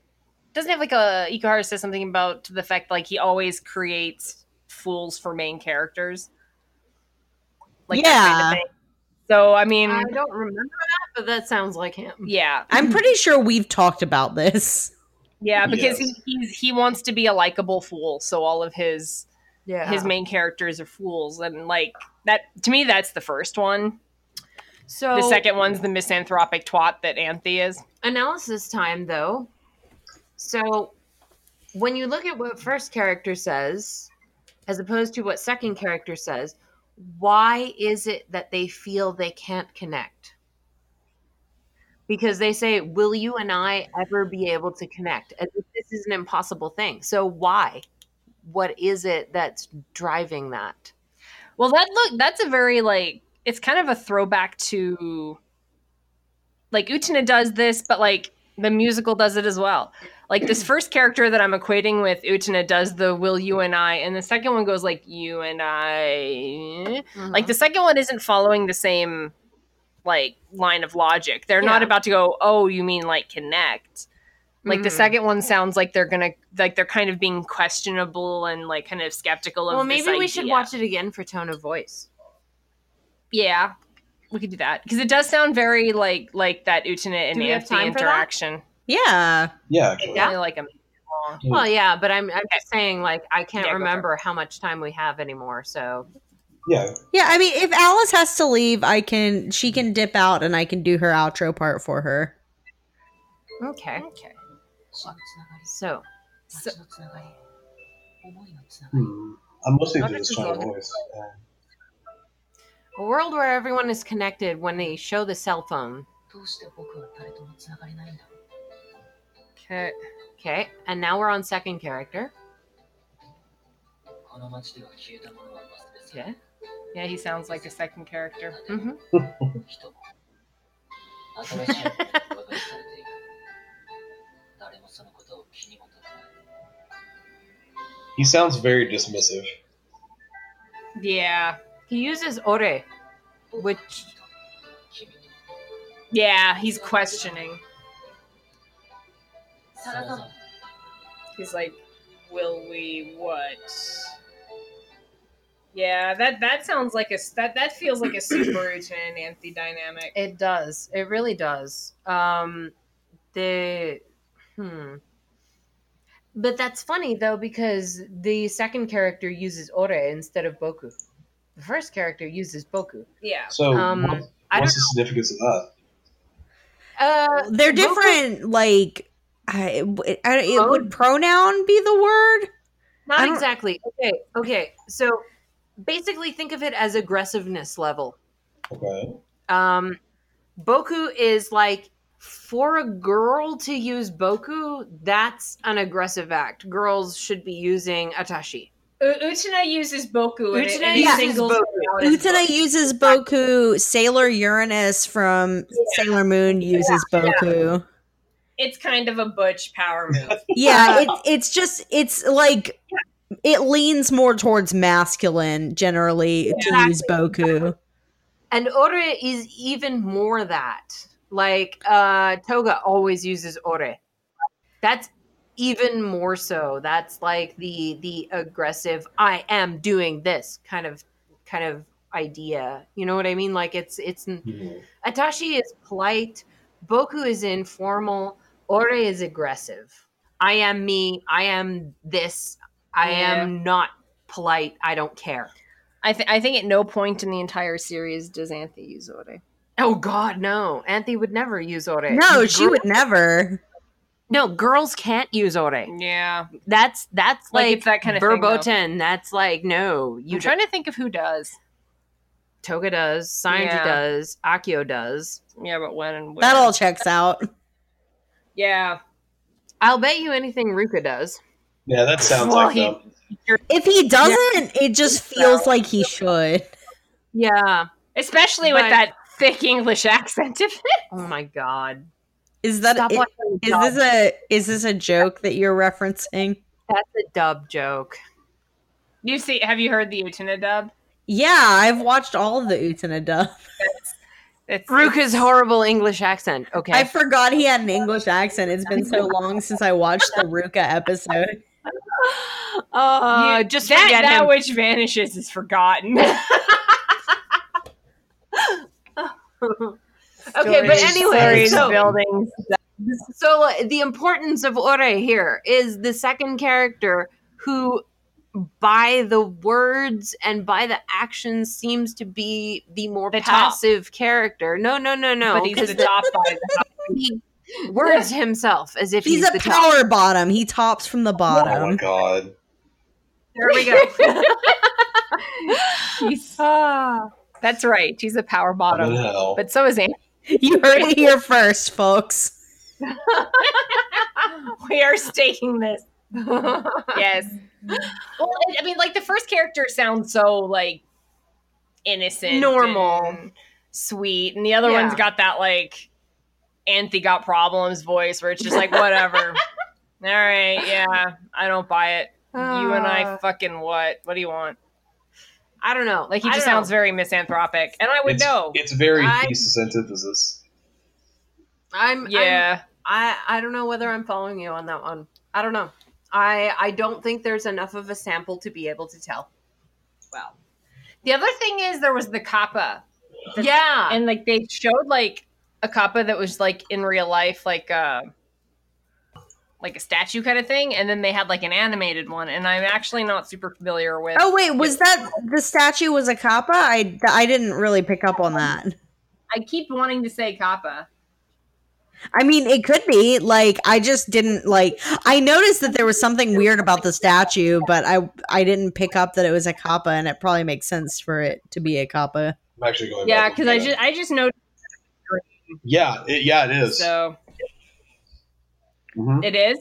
doesn't have like a Ikuhara says something about the fact like he always creates fools for main characters. Like that kind Yeah. of. So I mean I don't remember that, but that sounds like him. yeah. I'm pretty sure we've talked about this. Yeah, because Yes. he he's, he wants to be a likable fool, so all of his Yeah. his main characters are fools, and like that to me, that's the first one. so The second one's the misanthropic twat that Anthy is. analysis time though. So when you look at what first character says as opposed to what second character says, why is it that they feel they can't connect? Because they say, "Will you and I ever be able to connect?" As if this is an impossible thing. So why? What is it that's driving that? Well, that look that's a very like it's kind of a throwback to like Utena does this, but like the musical does it as well. Like this first character that I'm equating with Utena does the "Will you and I," and the second one goes like "You and I." Like the second one isn't following the same like line of logic. They're not about to go, "Oh, you mean like connect?" Like the Mhm. second one sounds like they're gonna like they're kind of being questionable and like kind of skeptical of. well, maybe we should watch it again for tone of voice. Yeah, we could do that because it does sound very like like that Utena and Do we Nancy that? interaction. Yeah. Yeah. Actually. Exactly. Like a well, yeah, but I'm I'm just saying like I can't yeah, remember how much time we have anymore. So yeah, yeah. I mean, if Alice has to leave, I can she can dip out and I can do her outro part for her. Okay. Okay. So. so hmm. I'm mostly just trying to voice. A world where everyone is connected when they show the cell phone. Okay. Okay, and now we're on second character. Yeah. Yeah, he sounds like a second character. Mm-hmm. (laughs) he sounds very dismissive. Yeah. He uses ore, which. Yeah, he's questioning. He's like, will we what? Yeah, that that sounds like a that that feels like a Subaru (clears throat) and Anthony dynamic. It does. It really does. Um, the hmm. But that's funny though because the second character uses Ore instead of Boku. The first character uses Boku. Yeah. So um, what's the significance of that? Uh, they're different. Boku, like I, I, it, Oh. would pronoun be the word? Not exactly. Okay, okay. So basically, think of it as aggressiveness level. Okay. Um, Boku is like for a girl to use Boku, that's an aggressive act. Girls should be using Atashi. U- Utena uses Boku. and it- Utena uses Boku. it Utena uses Boku. Sailor Uranus from Sailor Moon uses Boku. It's kind of a butch power move. (laughs) Yeah, it, it's just it's like it leans more towards masculine generally to use Boku. And Ore is even more that. Like uh Toga always uses Ore. That's even more so. That's like the the aggressive I am doing this kind of kind of idea. You know what I mean? Like it's it's Mhm. Atashi is polite, Boku is informal, Ore is aggressive. I am me, I am this, I Yeah. am not polite, I don't care. I think I think at no point in the entire series does Anthy use Ore. Oh god, no. Anthy would never use Ore. No, she Girl- would never. No, girls can't use Ore. Yeah, That's that's Like, like, it's that kind of thing, verboten. That's like no. You I'm trying to think of who does. Toga does, Saionji Yeah. does, Akio does. Yeah, but when and where? That all checks out. Yeah, I'll bet you anything Ruka does. Yeah, that sounds Well, like he- them. If he doesn't, it just feels like he should. Yeah. especially with that thick English (laughs) accent. Oh my god. Is that Stop i- is this a is this a joke that you're referencing? That's a dub joke. you see? Have you heard the Utena dub? Yeah, I've watched all of the Utena dub. It's Ruka's horrible English accent. Okay. I forgot he had an English accent. It's been so (laughs) long since I watched the Ruka episode. (laughs) uh, You- just that forget that him. which vanishes is forgotten. (laughs) okay, but anyway, stories, so, buildings. so uh, the importance of Ore here is the second character who, by the words and by the actions, seems to be the more The top. passive character. No, no, no, no. but he's the 'cause top by the (laughs) he words (laughs) himself as if He's he's, a the top. power bottom. He tops from the bottom. Oh my god. There we go. (laughs) Ah, That's right. She's a power bottom. don't. But so is Anne. You heard it here first, folks. we are staking this. Yes. Well, I mean, like the first character sounds so like innocent, Normal. and sweet, and the other Yeah. one's got that like Anthy got problems voice, where it's just like whatever. (laughs) All right, yeah, I don't buy it. you and I Uh, fucking what? What do you want? I don't know. Like he just sounds know. very misanthropic, and I would it's, know. It's very I- thesis antithesis. I'm I'm- Yeah, I I don't know whether I'm following you on that one. I don't know. I I don't think there's enough of a sample to be able to tell. well. The other thing is there was the kappa Yeah. and like they showed like a kappa that was like in real life like uh like a statue kind of thing and then they had like an animated one and i'm actually not super familiar with Oh wait, was that the statue was a kappa? I I didn't really pick up on that. i keep wanting to say kappa I mean, it could be like I just didn't like. I noticed that there was something weird about the statue, but I I didn't pick up that it was a kappa, and it probably makes sense for it to be a kappa. I'm actually going. yeah because i just i just noticed Yeah, it, yeah, it is. so Mhm. it is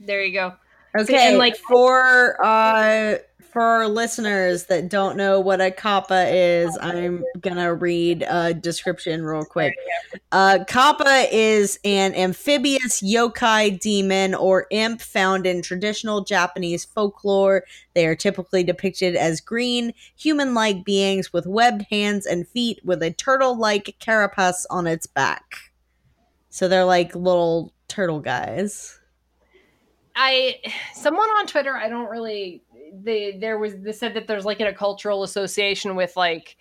there you go Okay, and, like- for uh for our listeners that don't know what a kappa is, I'm gonna read a description real quick. Uh, kappa is an amphibious yokai demon or imp found in traditional Japanese folklore. They are typically depicted as green, human-like beings with webbed hands and feet, with a turtle-like carapace on its back. So they're like little turtle guys. I someone on Twitter, I don't really they there was they said that there's like a cultural association with like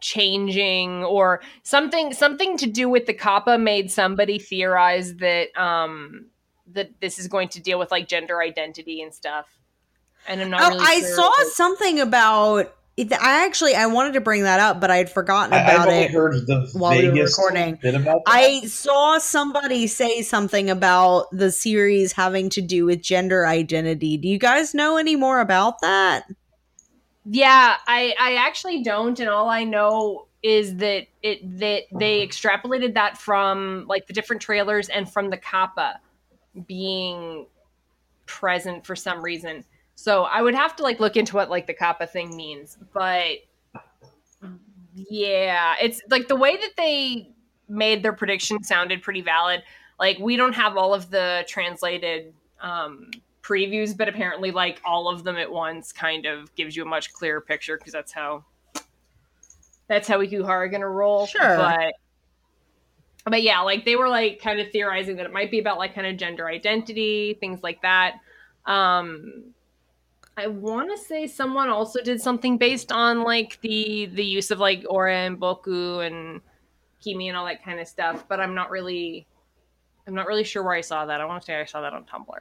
changing or something something to do with the kappa made somebody theorize that um that this is going to deal with like gender identity and stuff. And I'm not Oh, really I sure saw something about. It, I actually I wanted to bring that up, but I had forgotten I, I've about only it. heard the while we were recording. bit about that. I saw somebody say something about the series having to do with gender identity. Do you guys know any more about that? Yeah, I I actually don't, and all I know is that it that they extrapolated that from like the different trailers and from the kappa being present for some reason. So I would have to like look into what like the kappa thing means, but yeah, it's like the way that they made their prediction sounded pretty valid. Like we don't have all of the translated um previews, but apparently like all of them at once kind of gives you a much clearer picture because that's how that's how Ikuhara are gonna roll. Sure. But but yeah, like they were like kind of theorizing that it might be about like kind of gender identity, things like that. Um I want to say someone also did something based on like the the use of like ore and boku and kimi and all that kind of stuff, but I'm not really I'm not really sure where I saw that. I want to say I saw that on Tumblr.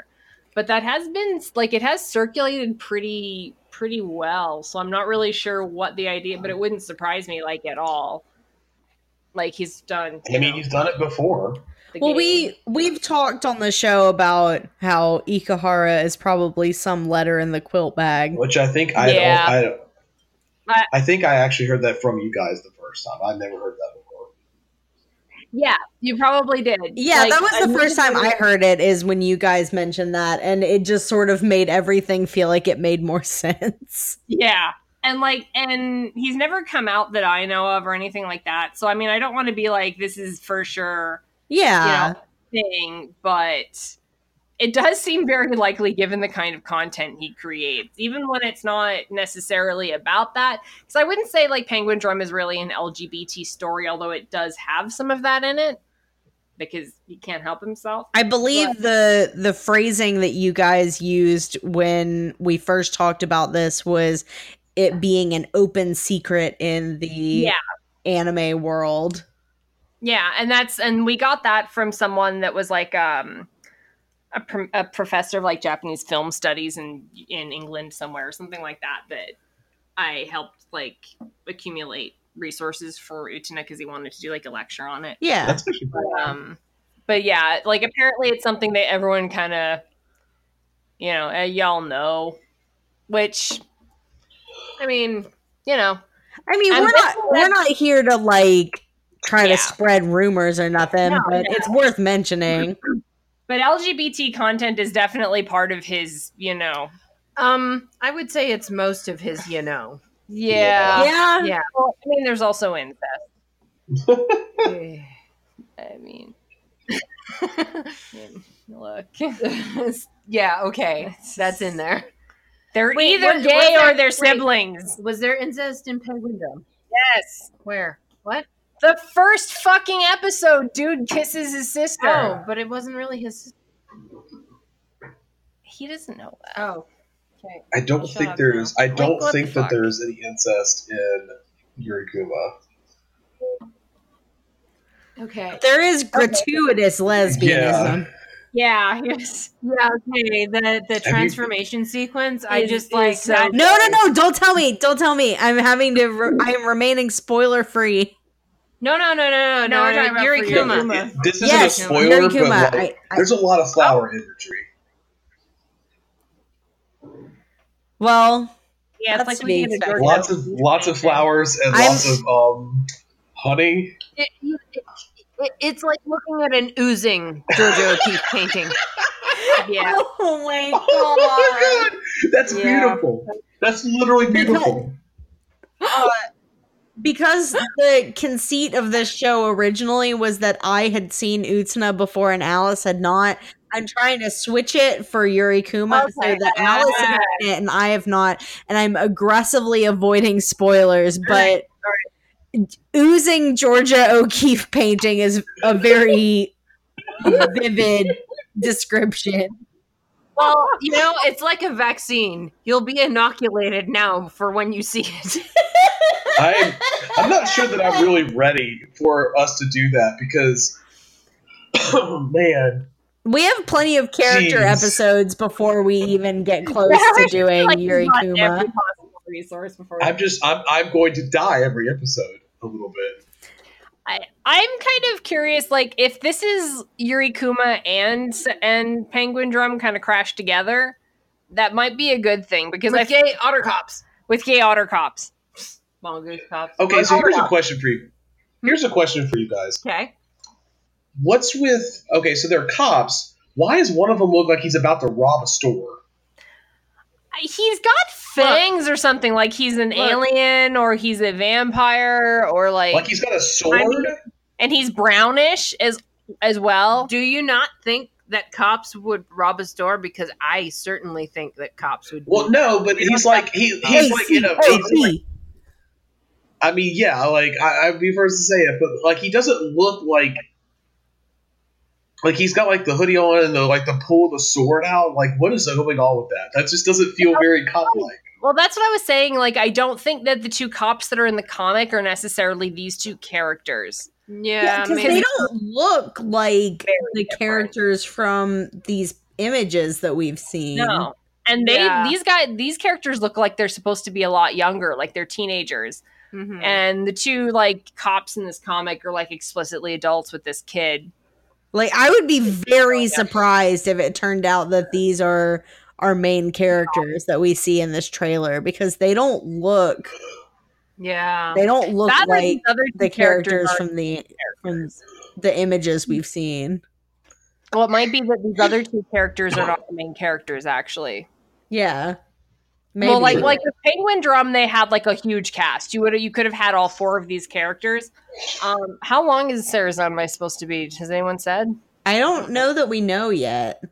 But that has been like it has circulated pretty pretty well. So I'm not really sure what the idea, but it wouldn't surprise me like at all. Like he's done. I mean, he's done it before. The Well, game. we we've talked on the show about how Ikuhara is probably some letter in the QUILTBAG. Which I think I Yeah. don't. I, don't- I- I think I actually heard that from you guys the first time. I've never heard that before. Yeah, you probably did. Yeah, Like, that was the I first time I heard it is when you guys mentioned that and it just sort of made everything feel like it made more (laughs) sense. Yeah. And like and he's never come out that I know of or anything like that. So I mean I don't want to be like this is for sure Yeah. you know thing, but it does seem very likely given the kind of content he creates, even when it's not necessarily about that. Because I wouldn't say like Penguin Drum is really an LGBT story, although it does have some of that in it because he can't help himself. I believe But- the the phrasing that you guys used when we first talked about this was it being an open secret in the Yeah. anime world. Yeah, and that's and we got that from someone that was like um a, pr- a professor of like Japanese film studies in in England somewhere or something like that that I helped like accumulate resources for Utena because he wanted to do like a lecture on it. Yeah. That's actually But, um, but yeah, like apparently it's something that everyone kind of, you know, uh, y'all know, which, I mean, you know, I mean, I'm we're not we're not here to like try Yeah. to spread rumors or nothing, No, but no. it's worth mentioning. (clears throat) but LGBT content is definitely part of his, you know, Um, I would say it's most of his, you know. yeah. yeah. Yeah. Well, I mean, there's also incest. (laughs) (laughs) I mean, look, (laughs) yeah, okay. That's in there. they're Wait, either gay there- or they're wait. siblings. Was there incest in Penguin Drum? Yes. Where? What? The first fucking episode, dude kisses his sister. Oh, but it wasn't really his. he doesn't know that. Oh, okay. I don't Shut think up there's. I don't what think the that there's any incest in Yurikuma. Okay. There is gratuitous lesbianism. Yeah. Yes. Yeah, okay. The the you- transformation sequence, I Is- just like so. No, no, no! Don't tell me! Don't tell me! I'm having to. Re- I am remaining spoiler free. No, no, no, no, no, No, no. we're talking about Yuri for Kuma. This isn't Yes, a spoiler, Yurikuma. but like, I- I- there's a lot of flower imagery. Well, Yeah, That's it's like we get a expected. Georgia Lots of lots of flowers and I'm- lots of um honey. It, it, it, it's like looking at an oozing Georgia (laughs) O'Keeffe painting. (laughs) Yeah. oh my (laughs) Oh my god, that's Yeah. beautiful. That's literally beautiful. Because the conceit of this show originally was that I had seen Utena before and Alice had not. I'm trying to switch it for Yuri Kuma so that Alice has seen it and I have not, and I'm aggressively avoiding spoilers. But oozing Georgia O'Keeffe painting is a very vivid (laughs) description. Well, you know, it's like a vaccine. You'll be inoculated now for when you see it. (laughs) I'm I'm not sure that I'm really ready for us to do that because oh (coughs) man. We have plenty of character Jeez. episodes before we even get close to doing Like, Yuri Kuma. every possible resource before. I'm just I'm I'm going to die every episode a little bit. I, I'm kind of curious, like if this is Yuri Kuma and and Penguin Drum kind of crashed together, that might be a good thing because I With gay otter cops. with gay otter cops. Mongoose cops. Okay, so here's a question for you. Here's a question for you guys. Okay. What's with okay? So they're cops. Why does one of them look like he's about to rob a store? He's got fangs or something, like he's an Look. alien or he's a vampire or like, Like he's got a sword. I mean- and he's brownish as as well. Do you not think that cops would rob a store? Because I certainly think that cops would. well, no, but he's like he he's like in a. AC, he's like- AC. I mean, yeah, like I, I'd be first to say it, but like he doesn't look like like he's got like the hoodie on and the like the pull the sword out. Like, what is going on with that? That just doesn't feel very cop like. Well, that's what I was saying. Like, I don't think that the two cops that are in the comic are necessarily these two characters. yeah, because maybe. they don't look like Very the different. characters from these images that we've seen. No. And they Yeah. these guys these characters look like they're supposed to be a lot younger, like they're teenagers. Mhm. And the two like cops in this comic are like explicitly adults with this kid. Like I would be very surprised if it turned out that these are our main characters that we see in this trailer because they don't look yeah. they don't look That like these other the two characters from the from the images we've seen. Well, it might be that these other two characters are not the main characters actually. Yeah. Well, like like the Penguin Drum, they had like a huge cast. You would you could have had all four of these characters. Um, how long is Sarazanmai supposed to be? Has anyone said? I don't know that we know yet.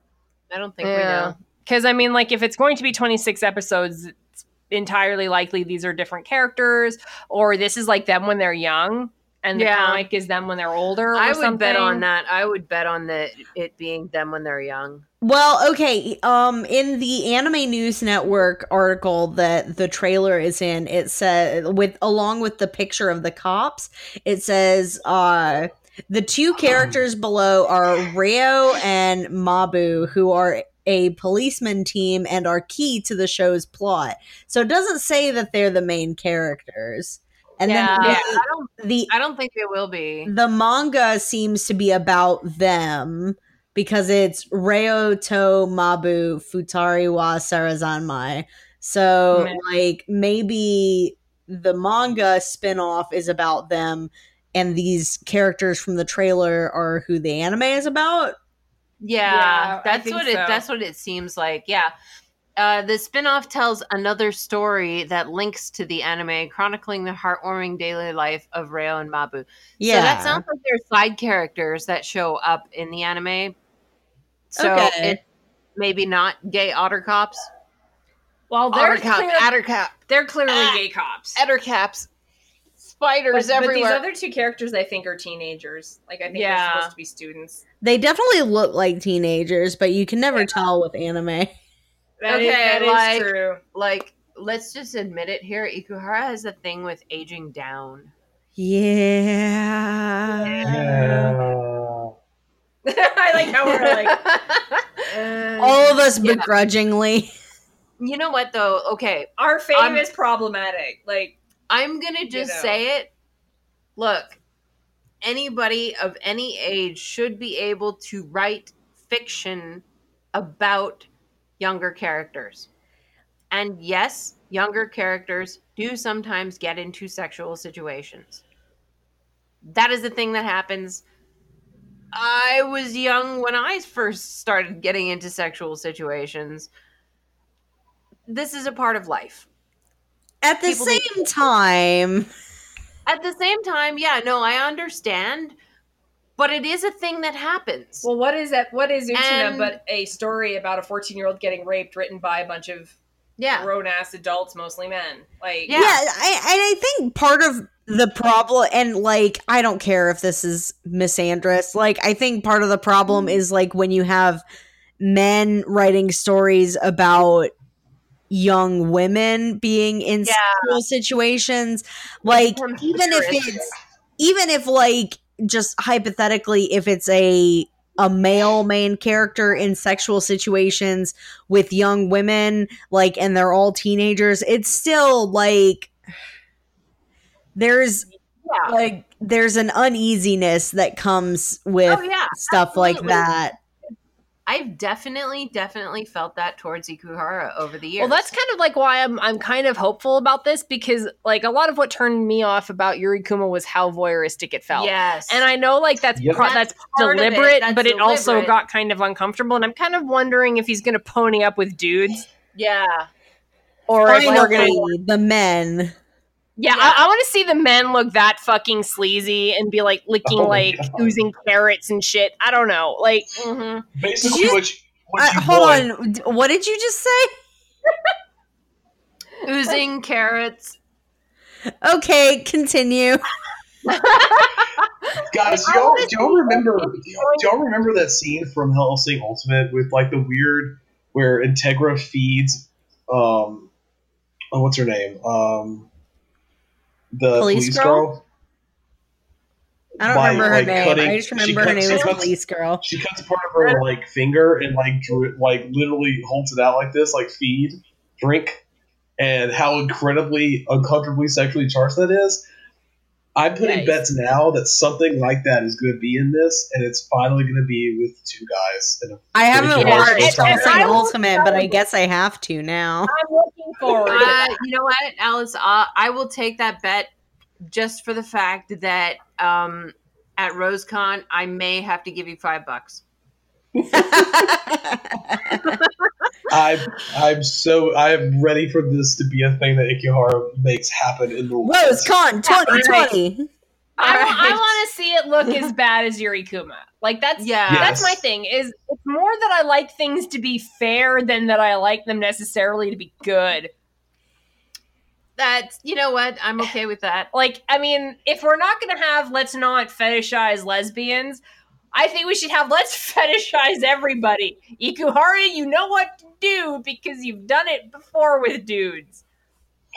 I don't think we know. Because I mean, like if it's going to be twenty six episodes, it's entirely likely these are different characters, or this is like them when they're young, and the Yeah. comic is them when they're older. I or would bet on that. I would bet on the it being them when they're young. Well, okay. Um, in the Anime News Network article that the trailer is in, it says with along with the picture of the cops, it says uh the two (clears throat) characters below are Reo and Mabu, who are a policeman team and are key to the show's plot. So it doesn't say that they're the main characters. And Yeah. then Yeah, the- I don't. the I don't think it will be. the manga seems to be about them because it's Reo to Mabu Futari wa Sarazanmai. So Meh. like maybe the manga spin-off is about them and these characters from the trailer are who the anime is about. Yeah, Yeah, that's think what it. That's what it seems like. Yeah. Uh, the spin-off tells another story that links to the anime, chronicling the heartwarming daily life of Reo and Mabu. Yeah. So that sounds like they're side characters that show up in the anime. So Okay. it maybe not gay otter cops. Well, they're Otter cop, clear- adder cap, they're clearly Ah. gay cops. Otter caps, But, spiders but these other two characters, I think, are teenagers. Like I think Yeah. they're supposed to be students. they definitely look like teenagers, but you can never tell with anime. That is- Okay, that is like- true. like let's just admit it here. Ikuhara has a thing with aging down. Yeah. Yeah. (laughs) I like how we're like. (laughs) uh, All of us Yeah. begrudgingly. you know what though? Okay, our fame I'm- is problematic. Like, I'm gonna just know. say it. Look, anybody of any age should be able to write fiction about younger characters. And yes, younger characters do sometimes get into sexual situations. That is the thing that happens. I was young when I first started getting into sexual situations. This is a part of life. At the People same time, At the same time, yeah, no, I understand, but it is a thing that happens. well, what is that? What is Utena And- but a story about a 14 year old getting raped, written by a bunch of yeah, grown ass adults, mostly men? Like, Yeah. yeah, I, and I think part of the problem, and like, I don't care if this is misandrous. Like, I think part of the problem mm. is like when you have men writing stories about young women being in Yeah. sexual situations, like even if it's even if like just hypothetically if it's a a male main character in sexual situations with young women like and they're all teenagers it's still like there's yeah. like there's an uneasiness that comes with oh yeah, stuff like that I've definitely, definitely felt that towards Ikuhara over the years. Well, that's kind of like why I'm I'm kind of hopeful about this because like a lot of what turned me off about Yuri Kuma was how voyeuristic it felt. yes, And I know like that's Yep. pro- That's that's, part of it. deliberate, That's but it also got kind of uncomfortable and I'm kind of wondering if he's going to pony up with dudes yeah, or if we're going to the men Yeah, Yeah. I, I want to see the men look that fucking sleazy and be like licking Oh, like God. oozing carrots and shit. I don't know. Like mhm. Basically, you- what you, what uh, you hold want- on what did you just say (laughs) oozing carrots. okay continue (laughs) Guys, do y'all, do y'all remember? Do y'all, y'all remember that scene from Hellsing Ultimate with like the weird where Integra feeds, um, oh, what's her name? Um, the Police police, girl? girl? i don't By, remember her like, name cutting- i just remember her name she was cuts- police girl She cuts part of her like finger and like drew, like literally holds it out like this, like feed, drink, and how incredibly uncomfortably sexually charged that is. I'm putting Nice. bets now that something like that is going to be in this, and it's finally going to be with two guys. And I haven't watched It's- it's- I will- Ultimate, but I guess I have to now. I'm looking forward Uh, you know what, Alice? Uh, I will take that bet just for the fact that um, at RoseCon, I may have to give you five bucks. (laughs) I'm I'm so I am ready for this to be a thing that Ikuhara makes happen in the world. RoseCon 2020. I, Alright. I want to see it look as (laughs) bad as Yuri Kuma. Like that's Yeah. that's Yes. my thing. Is it's more that I like things to be fair than that I like them necessarily to be good. That's you know what? I'm okay with that. (sighs) Like, I mean, if we're not going to have let's not fetishize lesbians, I think we should have let's (laughs) fetishize everybody. Ikuhara, you know what to do because you've done it before with dudes.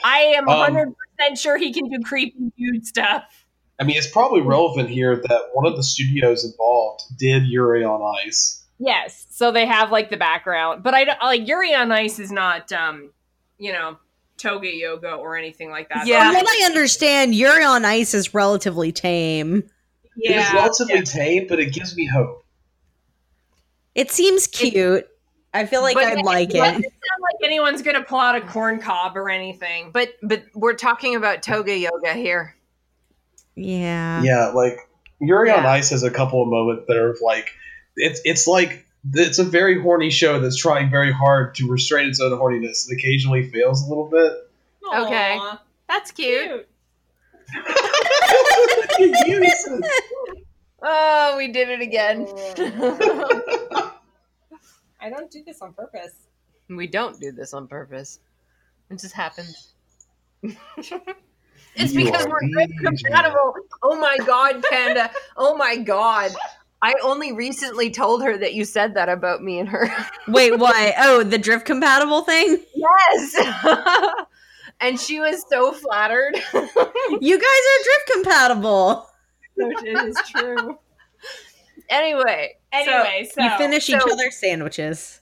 I am Um, 100% sure he can do creepy dude stuff. I mean, it's probably relevant here that one of the studios involved did Yuri on Ice. Yes, so they have like the background, but I don't like Yuri on Ice is not, um, you know, toga yoga or anything like that. Yeah. From what I understand, Yuri on Ice is relatively tame. It is yeah. relatively tame, but it gives me hope. It seems cute. I feel like I'd like It doesn't it. sound like anyone's gonna pull out a corn cob or anything. But but we're talking about toga yoga here. Yeah. Yeah, like Yuri on Ice has a couple of moments that are like it's it's like it's a very horny show that's trying very hard to restrain its own horniness and occasionally fails a little bit. Okay. That's cute. cute. You (laughs) said- Oh, we did it again. (laughs) I don't do this on purpose. we don't do this on purpose. It just happens. (laughs) it's You because we're good compatible. Oh my god, Panda. Oh my god. I only recently told her that you said that about me and her. (laughs) Wait, what? Oh, the drift compatible thing? Yes. (laughs) and she was so flattered. (laughs) You guys are drift compatible. it is true. anyway, Anyway, so, you finish each other's sandwiches.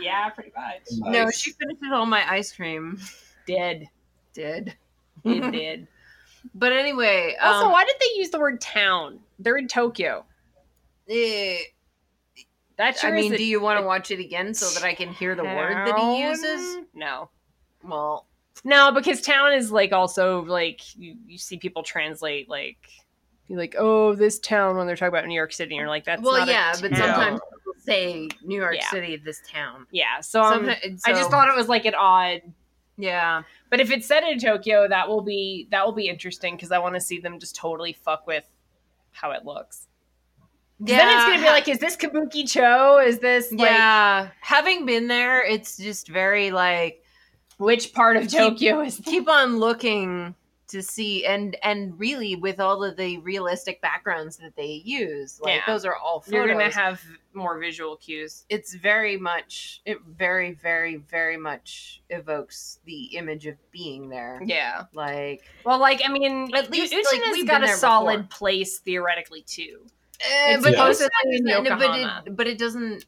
Yeah, pretty much. no, she finished all my ice cream. Did Did. it did? But anyway, Also, um, why did they use the word town? They're in Tokyo. eh, That sure I mean, a do you want to watch it again so that I can hear the word that he uses? No, Well, no, because town is like also like you, you see people translate like be like, oh, this town when they're talking about New York City, and you're like, that's well, yeah, but sometimes people say New York Yeah. City, this town. yeah. So, um, Sometimes- I just thought it was like an odd. Yeah, But if it's set in Tokyo, that will be that will be interesting because I want to see them just totally fuck with how it looks. yeah. Then it's gonna be like, is this Kabuki Cho? Is this like yeah. Having been there, it's just very like which part of Keep- Tokyo is keep on looking to see and and really with all of the realistic backgrounds that they use like Yeah. those are all photos. You're gonna have more visual cues. it's very much it very very very much evokes the image of being there Yeah. like Well, like I mean, At least, Utena's like, we've got been a solid before. place theoretically too. Eh, it's but, supposed also to but Yokohama. it, but it doesn't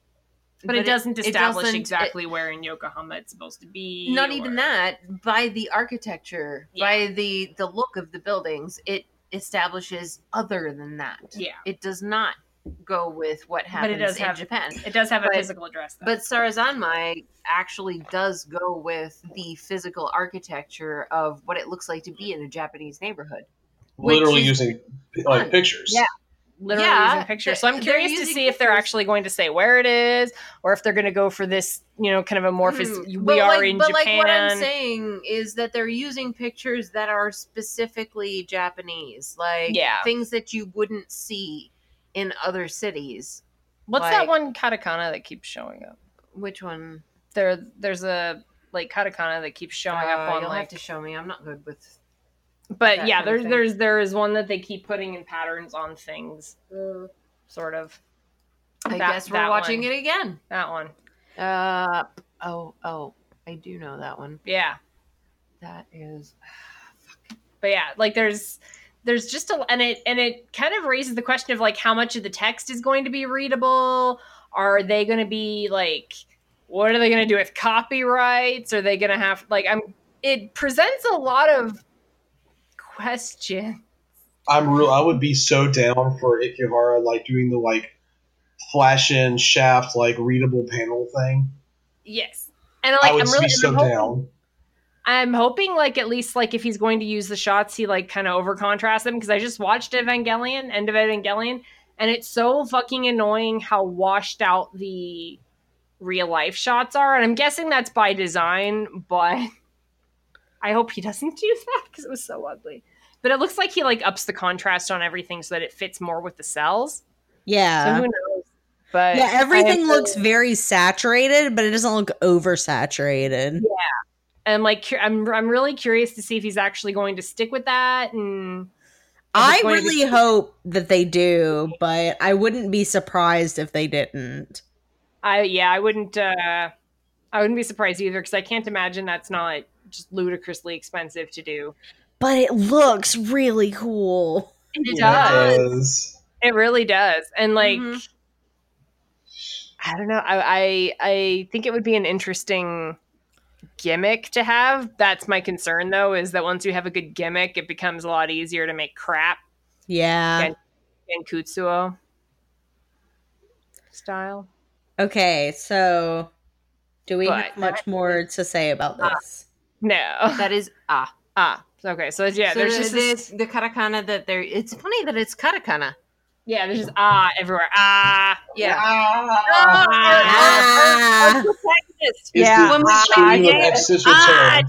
But, it doesn't establish doesn't- exactly where in Yokohama it's supposed to be. not or- even that by the architecture Yeah. by the the look of the buildings it establishes other than that Yeah, it does not go with what happens But happens it does in have- Japan. it does have a physical address. Though. But Sarazanmai actually does go with the physical architecture of what it looks like to be in a Japanese neighborhood. Literally is using like pictures. Yeah. Literally Yeah, using pictures. So I'm curious to see if they're actually going to say where it is, or if they're going to go for this, you know, kind of amorphous. Hmm. We But are like, in but Japan. like what I'm saying is that they're using pictures that are specifically Japanese, like Yeah. things that you wouldn't see in other cities. What's that one katakana that keeps showing up? Which one? There, there's a like katakana that keeps showing up Uh, on you'll like have to show me. I'm not good with. But yeah, there's there's there is one that they keep putting in patterns on things, sort of. I That- guess we're watching one. it again. That one, Uh oh oh, I do know that one. yeah. That is But yeah, like there's there's just a and it and it kind of raises the question of like how much of the text is going to be readable. Are they going to be like what are they going to do with copyrights? Are they going to have like I'm it presents a lot of questions. I'm real. I would be so down for Ikuhara like doing the like flash in shaft like readable panel thing. Yes. And like I would I'm really be so I'm hoping- down. I'm hoping like at least like if he's going to use the shots, he like kind of over contrast them because I just watched Evangelion, end of Evangelion, and it's so fucking annoying how washed out the real life shots are. And I'm guessing that's by design, but (laughs) I hope he doesn't do that because it was so ugly. But it looks like he like ups the contrast on everything so that it fits more with the cells. Yeah. So who knows? But yeah, everything looks very saturated, but it doesn't look oversaturated. Yeah. And like cu- I'm I'm really curious to see if he's actually going to stick with that and I it's going to be- really hope that they do, but I wouldn't be surprised if they didn't. I yeah, I wouldn't uh I wouldn't be surprised either because I can't imagine that's not just ludicrously expensive to do. But it looks really cool. It does. it does. It really does. And like Mhm. I don't know. I, I I think it would be an interesting gimmick to have. That's my concern though, is that once you have a good gimmick, it becomes a lot easier to make crap Yeah. Yeah. in Kutsuo style. Okay, so do we have much more to say about this? No. that is ah. ah. Okay. So yeah, so there's the, just this, the, the katakana that there. It's funny that it's katakana. yeah, there's just ah everywhere. Ah. Yeah. Ah, Ah. It's Yeah. the When we extreme play of the game- existential Ah,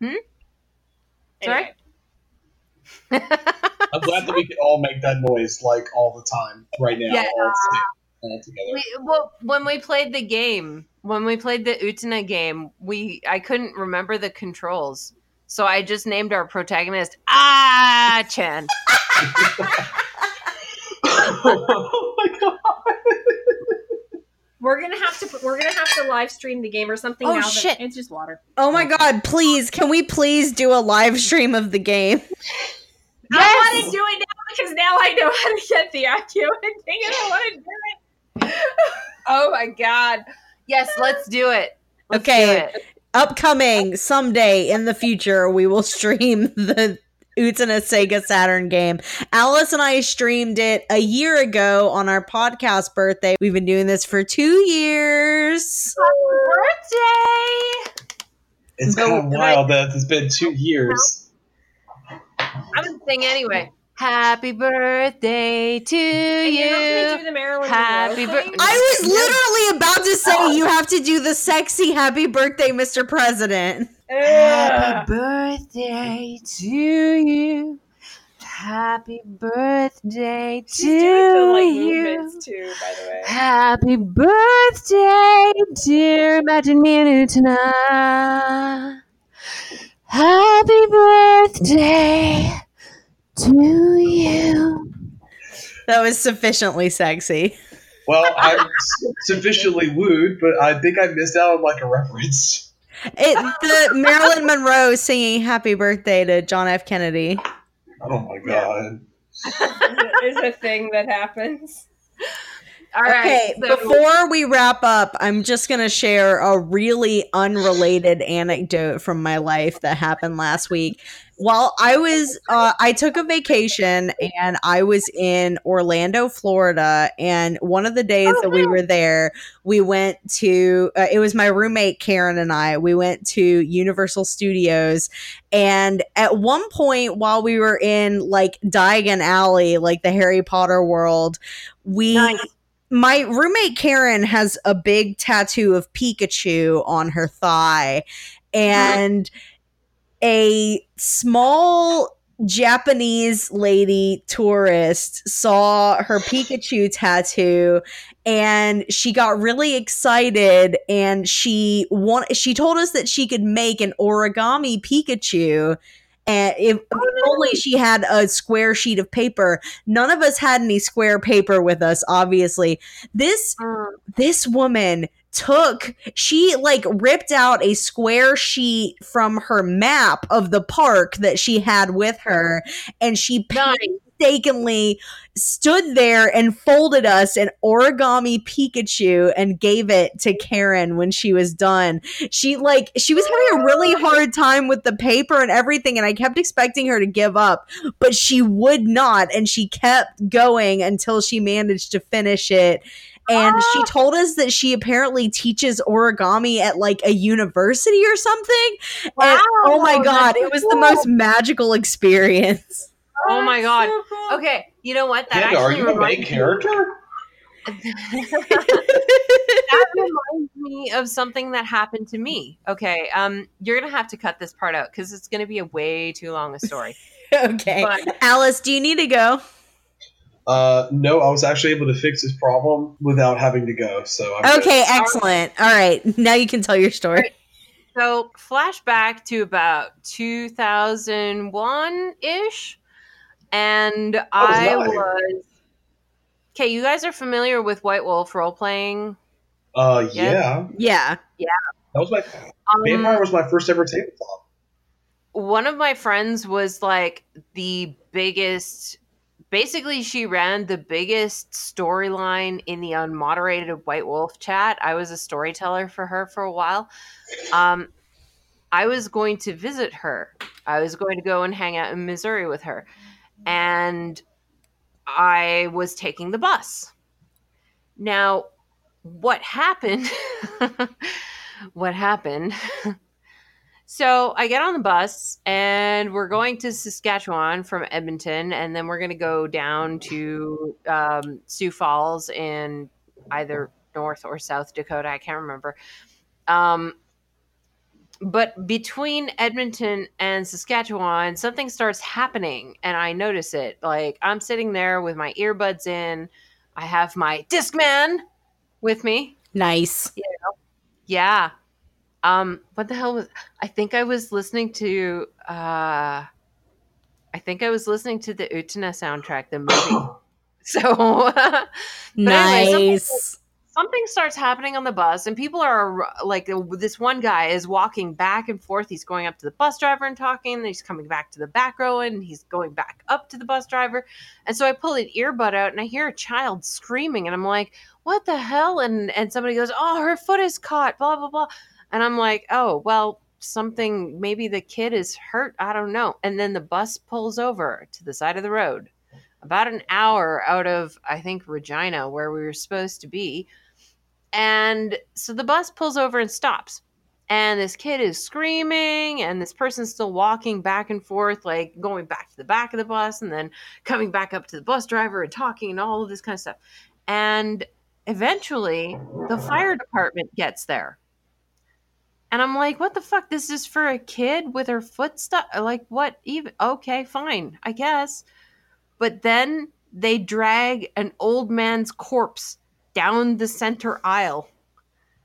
terror. Sorry? (laughs) (laughs) I'm glad that we can all make that noise like all the time right now. Yeah. All, all together. We, well, when we played the game, when we played the Utena game, we I couldn't remember the controls, so I just named our protagonist Ah Chen. oh my god. We're gonna have to we're gonna have to live stream the game or something Oh, now. that- shit. It's just water. Oh my god, please, can we please do a live stream of the game? (laughs) I want to do it now because now I know how to get the Accio thing and I want to do it. Oh my god. Yes, let's do it. Let's Okay. do it. Upcoming someday in the future, we will stream (laughs) the Utena Sega Saturn game. Alice and I streamed it a year ago on our podcast birthday. We've been doing this for two years. Birthday! It's So, kind of can I- wild that it's been two years. I'm gonna sing anyway. Happy birthday to And you're not gonna you. do Happy Monroe thing? bir- I was literally about to say oh. you have to do the sexy happy birthday, Mr. President. Happy birthday to you. Happy birthday to She's doing the like you. too, by the way. Happy birthday, dear Imagine Me and Utena. Happy birthday to you. That was sufficiently sexy. Well, I'm sufficiently wooed, but I think I missed out on like a reference. It, the Marilyn Monroe singing happy birthday to John F. Kennedy. Oh my god. is a thing that happens. All right. Okay, so- before we wrap up, I'm just going to share a really unrelated anecdote from my life that happened last week. While I was, uh, I took a vacation and I was in Orlando, Florida. And one of the days Oh, that we were there, we went to, uh, it was my roommate Karen and I, we went to Universal Studios. And at one point, while we were in like Diagon Alley, like the Harry Potter world, we Nice. My roommate Karen has a big tattoo of Pikachu on her thigh, and a small Japanese lady tourist saw her Pikachu tattoo and she got really excited and she want she told us that she could make an origami Pikachu and if, if only she had a square sheet of paper none of us had any square paper with us obviously this Mm. this woman took she like ripped out a square sheet from her map of the park that she had with her and she Nice. Painstakingly stood there and folded us an origami Pikachu and gave it to Karen when she was done. She like she was having a really oh. hard time with the paper and everything and I kept expecting her to give up, but she would not and she kept going until she managed to finish it. And ah. she told us that she apparently teaches origami at like a university or something. And oh my god, it was the most magical experience. Oh my god. So cool. Okay, you know what? That Panda, are actually you a main character? (laughs) that reminds me of something that happened to me. Okay, um, you're gonna have to cut this part out because it's gonna be a way too long a story. (laughs) okay. But Alice, do you need to go? Uh, no, I was actually able to fix this problem without having to go. So I'm good. Okay, excellent. All right. Now you can tell your story. so flashback to about 2001 ish, and I nice. was. Okay, you guys are familiar with White Wolf role playing. Uh, Yeah. yeah, Yeah. that was my Um, vampire was my first ever tabletop. one of my friends was like the biggest basically she ran the biggest storyline in the unmoderated white wolf chat i was a storyteller for her for a while um, i was going to visit her i was going to go and hang out in missouri with her and i was taking the bus now what happened (laughs) what happened (laughs) So I get on the bus and we're going to Saskatchewan from Edmonton, and then we're going to go down to um, Sioux Falls in either North or South Dakota. I can't remember. Um, but between Edmonton and Saskatchewan, something starts happening, and I notice it. Like I'm sitting there with my earbuds in, I have my Discman with me. Nice. Yeah. Um, what the hell was I think I was listening to uh I think I was listening to the Utena soundtrack, the movie. (coughs) so (laughs) nice. anyway, something- starts happening on the bus and people are like uh, this one guy is walking back and forth. He's going up to the bus driver and talking and he's coming back to the back row and he's going back up to the bus driver. And so i pull an earbud out and i hear a child screaming and i'm like what the hell? And and somebody goes oh her foot is caught blah blah blah. And i'm like oh well something maybe the kid is hurt. I don't know. And then the bus pulls over to the side of the road about an hour out of i think regina where we were supposed to be and so the bus pulls over and stops. And this kid is screaming, and this person's still walking back and forth, like going back to the back of the bus and then coming back up to the bus driver and talking and all of this kind of stuff. And eventually, the fire department gets there. And I'm like, what the fuck? This is for a kid with her foot stuck? Like, what even? Okay, fine, I guess. But then they drag an old man's corpse down the center aisle.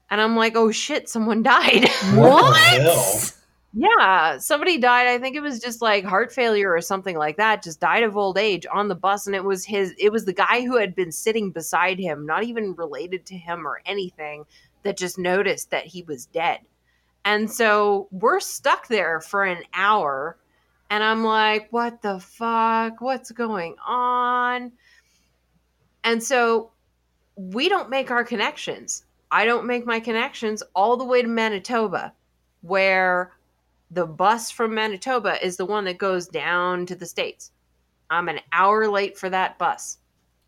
And I'm like, oh shit, someone (laughs) died. What? yeah, somebody died. I think it was just like heart failure or something like that, just died of old age on the bus. And it was his, it was the guy who had been sitting beside him, not even related to him or anything, that just noticed that he was dead. And so we're stuck there for an hour. And I'm like, what the fuck? What's going on? And so we don't make our connections. I don't make my connections all the way to Manitoba, where the bus from Manitoba is the one that goes down to the States. I'm an hour late for that bus.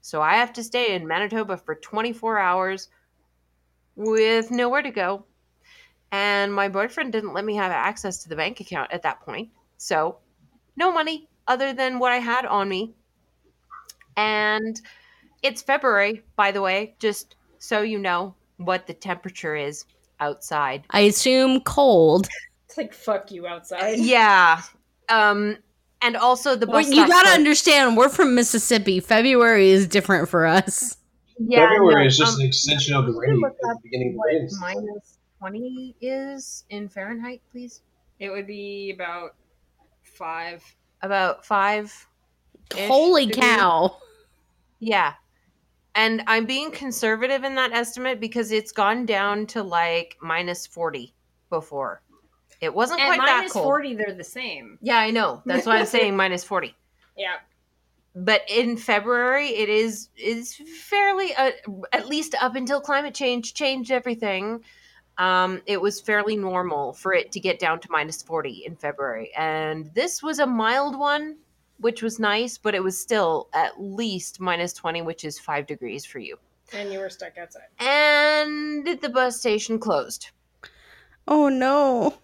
So I have to stay in Manitoba for 24 hours with nowhere to go. And my boyfriend didn't let me have access to the bank account at that point. So no money other than what I had on me. And it's February, by the way, just so you know what the temperature is outside. I assume cold. (laughs) It's like fuck you outside. Yeah. Um and also the bus well, you got to understand we're from Mississippi. February is different for us. Yeah, February no, is just um, an extension of the rain at the beginning of the rain. Minus 20 is in Fahrenheit, please. It would be about 5 about 5 Holy cow. Yeah and I'm being conservative in that estimate because it's gone down to like minus 40 before. It wasn't quite that cold. 40, they're the same. Yeah, I know. That's why I'm saying minus 40. (laughs) Yeah. But in February, it is is fairly uh, at least up until climate change changed everything. Um, it was fairly normal for it to get down to minus 40 in February, and this was a mild one which was nice, but it was still at least minus 20, which is five degrees for you. And you were stuck outside. And the bus station closed. Oh no. (laughs)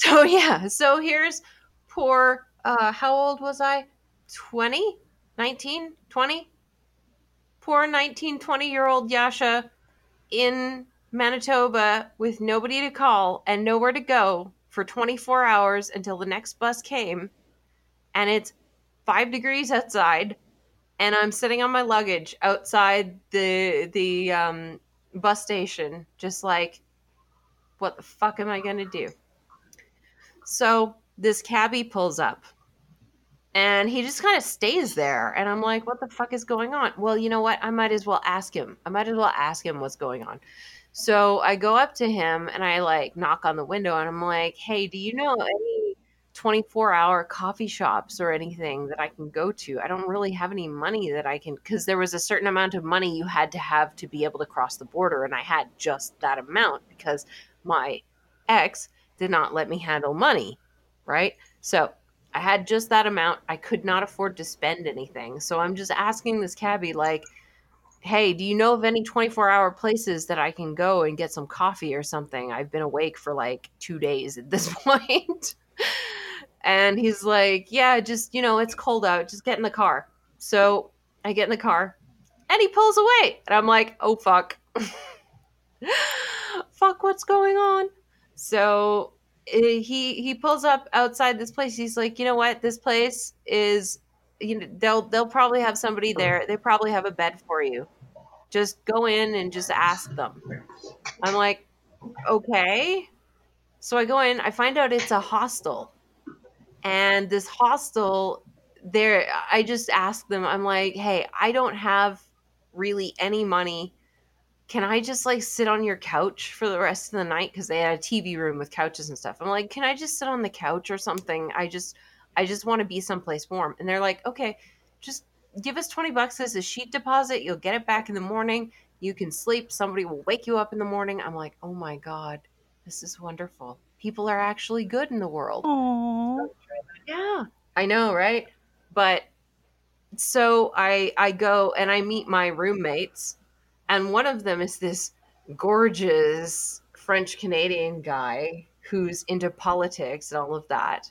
So, yeah, so here's poor, uh, how old was I? 20? 19? 20? Poor 19, 20 year old Yasha in Manitoba with nobody to call and nowhere to go for 24 hours until the next bus came. And it's five degrees outside, and I'm sitting on my luggage outside the the um, bus station, just like, what the fuck am I gonna do? So this cabbie pulls up, and he just kind of stays there, and I'm like, what the fuck is going on? Well, you know what? I might as well ask him. I might as well ask him what's going on. So I go up to him and I like knock on the window and I'm like, hey, do you know any 24 hour coffee shops or anything that I can go to. I don't really have any money that I can, because there was a certain amount of money you had to have to be able to cross the border. And I had just that amount because my ex did not let me handle money. Right. So I had just that amount. I could not afford to spend anything. So I'm just asking this cabbie, like, hey, do you know of any 24 hour places that I can go and get some coffee or something? I've been awake for like two days at this (laughs) point. And he's like, Yeah, just, you know, it's cold out. Just get in the car. So I get in the car and he pulls away. And I'm like, Oh, fuck. (laughs) fuck, what's going on? So eh, he he pulls up outside this place. He's like, you know what? This place is, you know, they'll they'll probably have somebody there. They probably have a bed for you. Just go in and just ask them. I'm like, okay. So I go in. I find out it's a hostel and this hostel there i just asked them i'm like hey i don't have really any money can I just like sit on your couch for the rest of the night? Because they had a TV room with couches and stuff. I'm like, can I just sit on the couch or something? I just, I just want to be someplace warm. And they're like, okay, just give us 20 bucks as a sheet deposit. You'll get it back in the morning. You can sleep. Somebody will wake you up in the morning. I'm like, oh my God, this is wonderful. People are actually good in the world. Aww. Yeah, I know, right? But so I I go and I meet my roommates, and one of them is this gorgeous French Canadian guy who's into politics and all of that,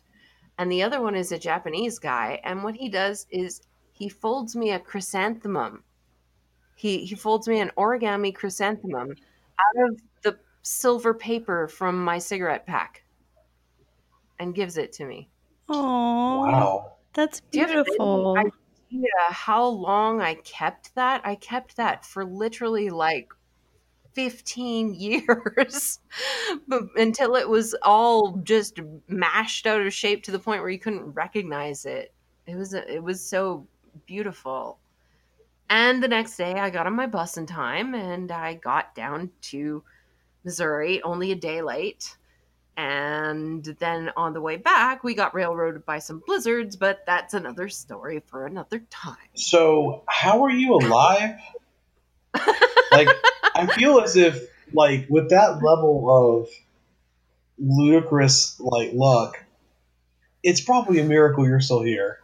and the other one is a Japanese guy, and what he does is he folds me a chrysanthemum. He he folds me an origami chrysanthemum out of silver paper from my cigarette pack and gives it to me. Oh, Wow. That's Do you have any beautiful. idea how long I kept that? I kept that for literally like 15 (laughs) years but until it was all just mashed out of shape to the point where you couldn't recognize it. It was it was so beautiful. And the next day I got on my bus in time and I got down to Missouri only a day late. And then on the way back, we got railroaded by some blizzards, but that's another story for another time. So, how are you alive? (laughs) like, I feel as if, like, with that level of ludicrous, like, luck, it's probably a miracle you're still here.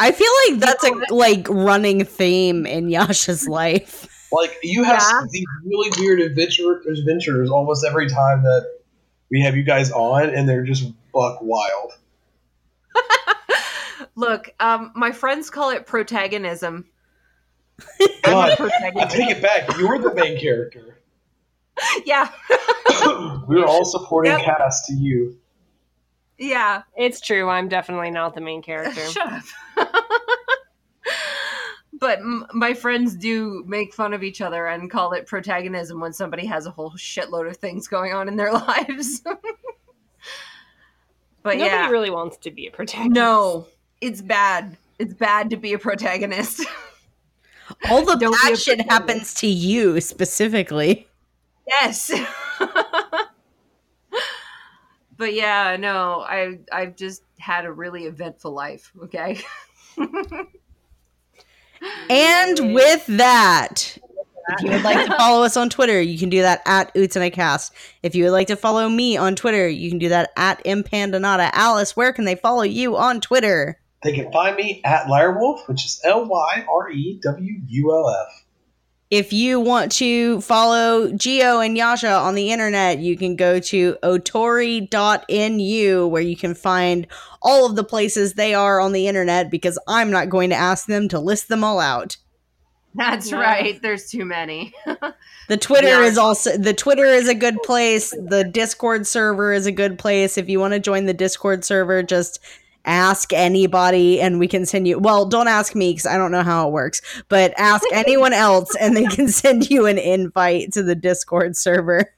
I feel like that's a like running theme in Yasha's life. Like, you have Yeah. these really weird adventure adventures almost every time that we have you guys on, and they're just buck wild. (laughs) Look, um, my friends call it protagonism. (laughs) God, I protagonist. take it back. You're the main character. (laughs) yeah, (coughs) We're all supporting Yep. cast to you. yeah. It's true. I'm definitely not the main character. Shut up. But m- my friends do make fun of each other and call it protagonism when somebody has a whole shitload of things going on in their (laughs) lives. but Nobody yeah, really wants to be a protagonist. no, it's bad. It's bad to be a protagonist. (laughs) All the Don't bad shit happens to you specifically. yes. (laughs) but yeah, no, I I've just had a really eventful life. Okay. And with that, if you would like to (laughs) follow us on Twitter, you can do that at UtenaCast. If you would like to follow me on Twitter, you can do that at Impandanata. Alice, where can they follow you on Twitter? They can find me at Lyrewulf, which is L Y R E W U L F. If you want to follow Geo and Yasha on the internet, you can go to otori.nu where you can find all of the places they are on the internet because I'm not going to ask them to list them all out. That's Yeah. right. There's too many. (laughs) The Twitter Yeah. is also the Twitter is a good place. The Discord server is a good place. If you want to join the Discord server, just ask anybody and we can send you well, don't ask me cuz I don't know how it works, but ask (laughs) anyone else and they can send you an invite to the Discord server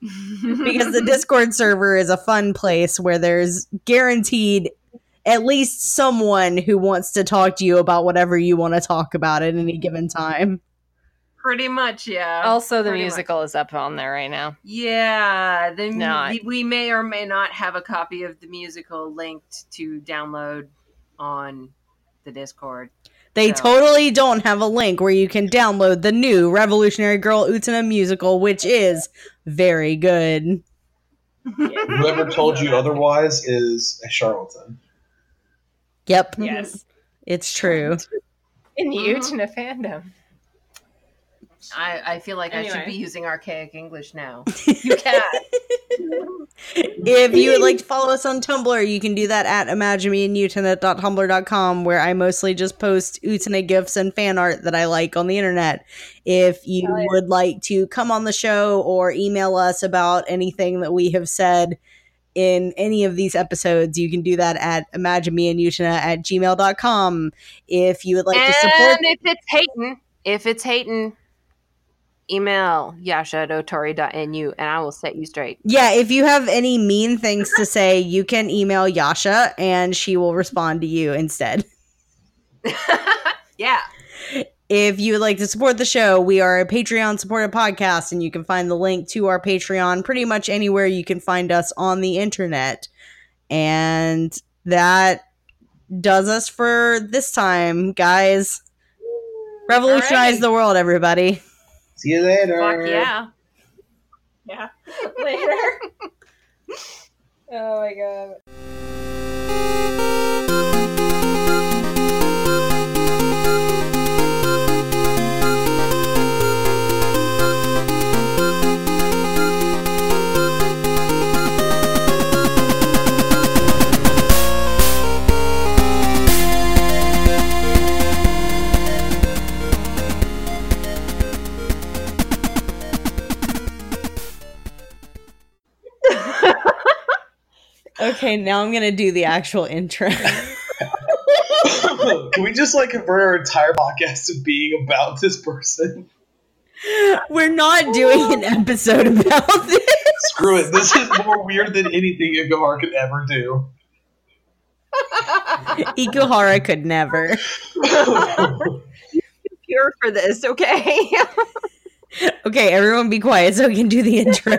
because the (laughs) Discord server is a fun place where there's guaranteed at least someone who wants to talk to you about whatever you want to talk about at any given time. Pretty much, yeah. Also, the Pretty much. musical is up on there right now. Yeah, the, Not. the- we may or may not have a copy of the musical linked to download on the Discord. They So- totally don't have a link where you can download the new Revolutionary Girl Utena musical, which is very good. Whoever told you otherwise is a charlatan. Yep, Yes. it's true. (laughs) In the Mhm. Utena fandom. I, I feel like I should be using archaic English now. (laughs) You can. if you would like to follow us on Tumblr, you can do that at imaginemeandutena.tumblr.com, where I mostly just post Utena gifs and fan art that I like on the internet. If you Hell yeah. would like to come on the show or email us about anything that we have said in any of these episodes, you can do that at imaginemeandutena at gmail.com. If you would like to support and if it's hating, if it's hating, email yasha at otori.nu and I will set you straight. Yeah, if you have any mean things to say, you can email Yasha and she will respond to you instead. (laughs) yeah. if you would like to support the show, we are a Patreon supported podcast, and you can find the link to our Patreon pretty much anywhere you can find us on the internet. And that does us for this time, guys. Revolutionize the world, everybody. See you later. Fuck yeah. Yeah. (laughs) Later. (laughs) oh my god. Okay, now I'm gonna do the actual intro. (laughs) Can we just like convert our entire podcast to being about this person? We're not doing an episode about this. Screw it. This is more weird than anything Ikuhara could ever do. Ikuhara could never. (laughs) Pure for this, okay? Okay, everyone be quiet so we can do the intro.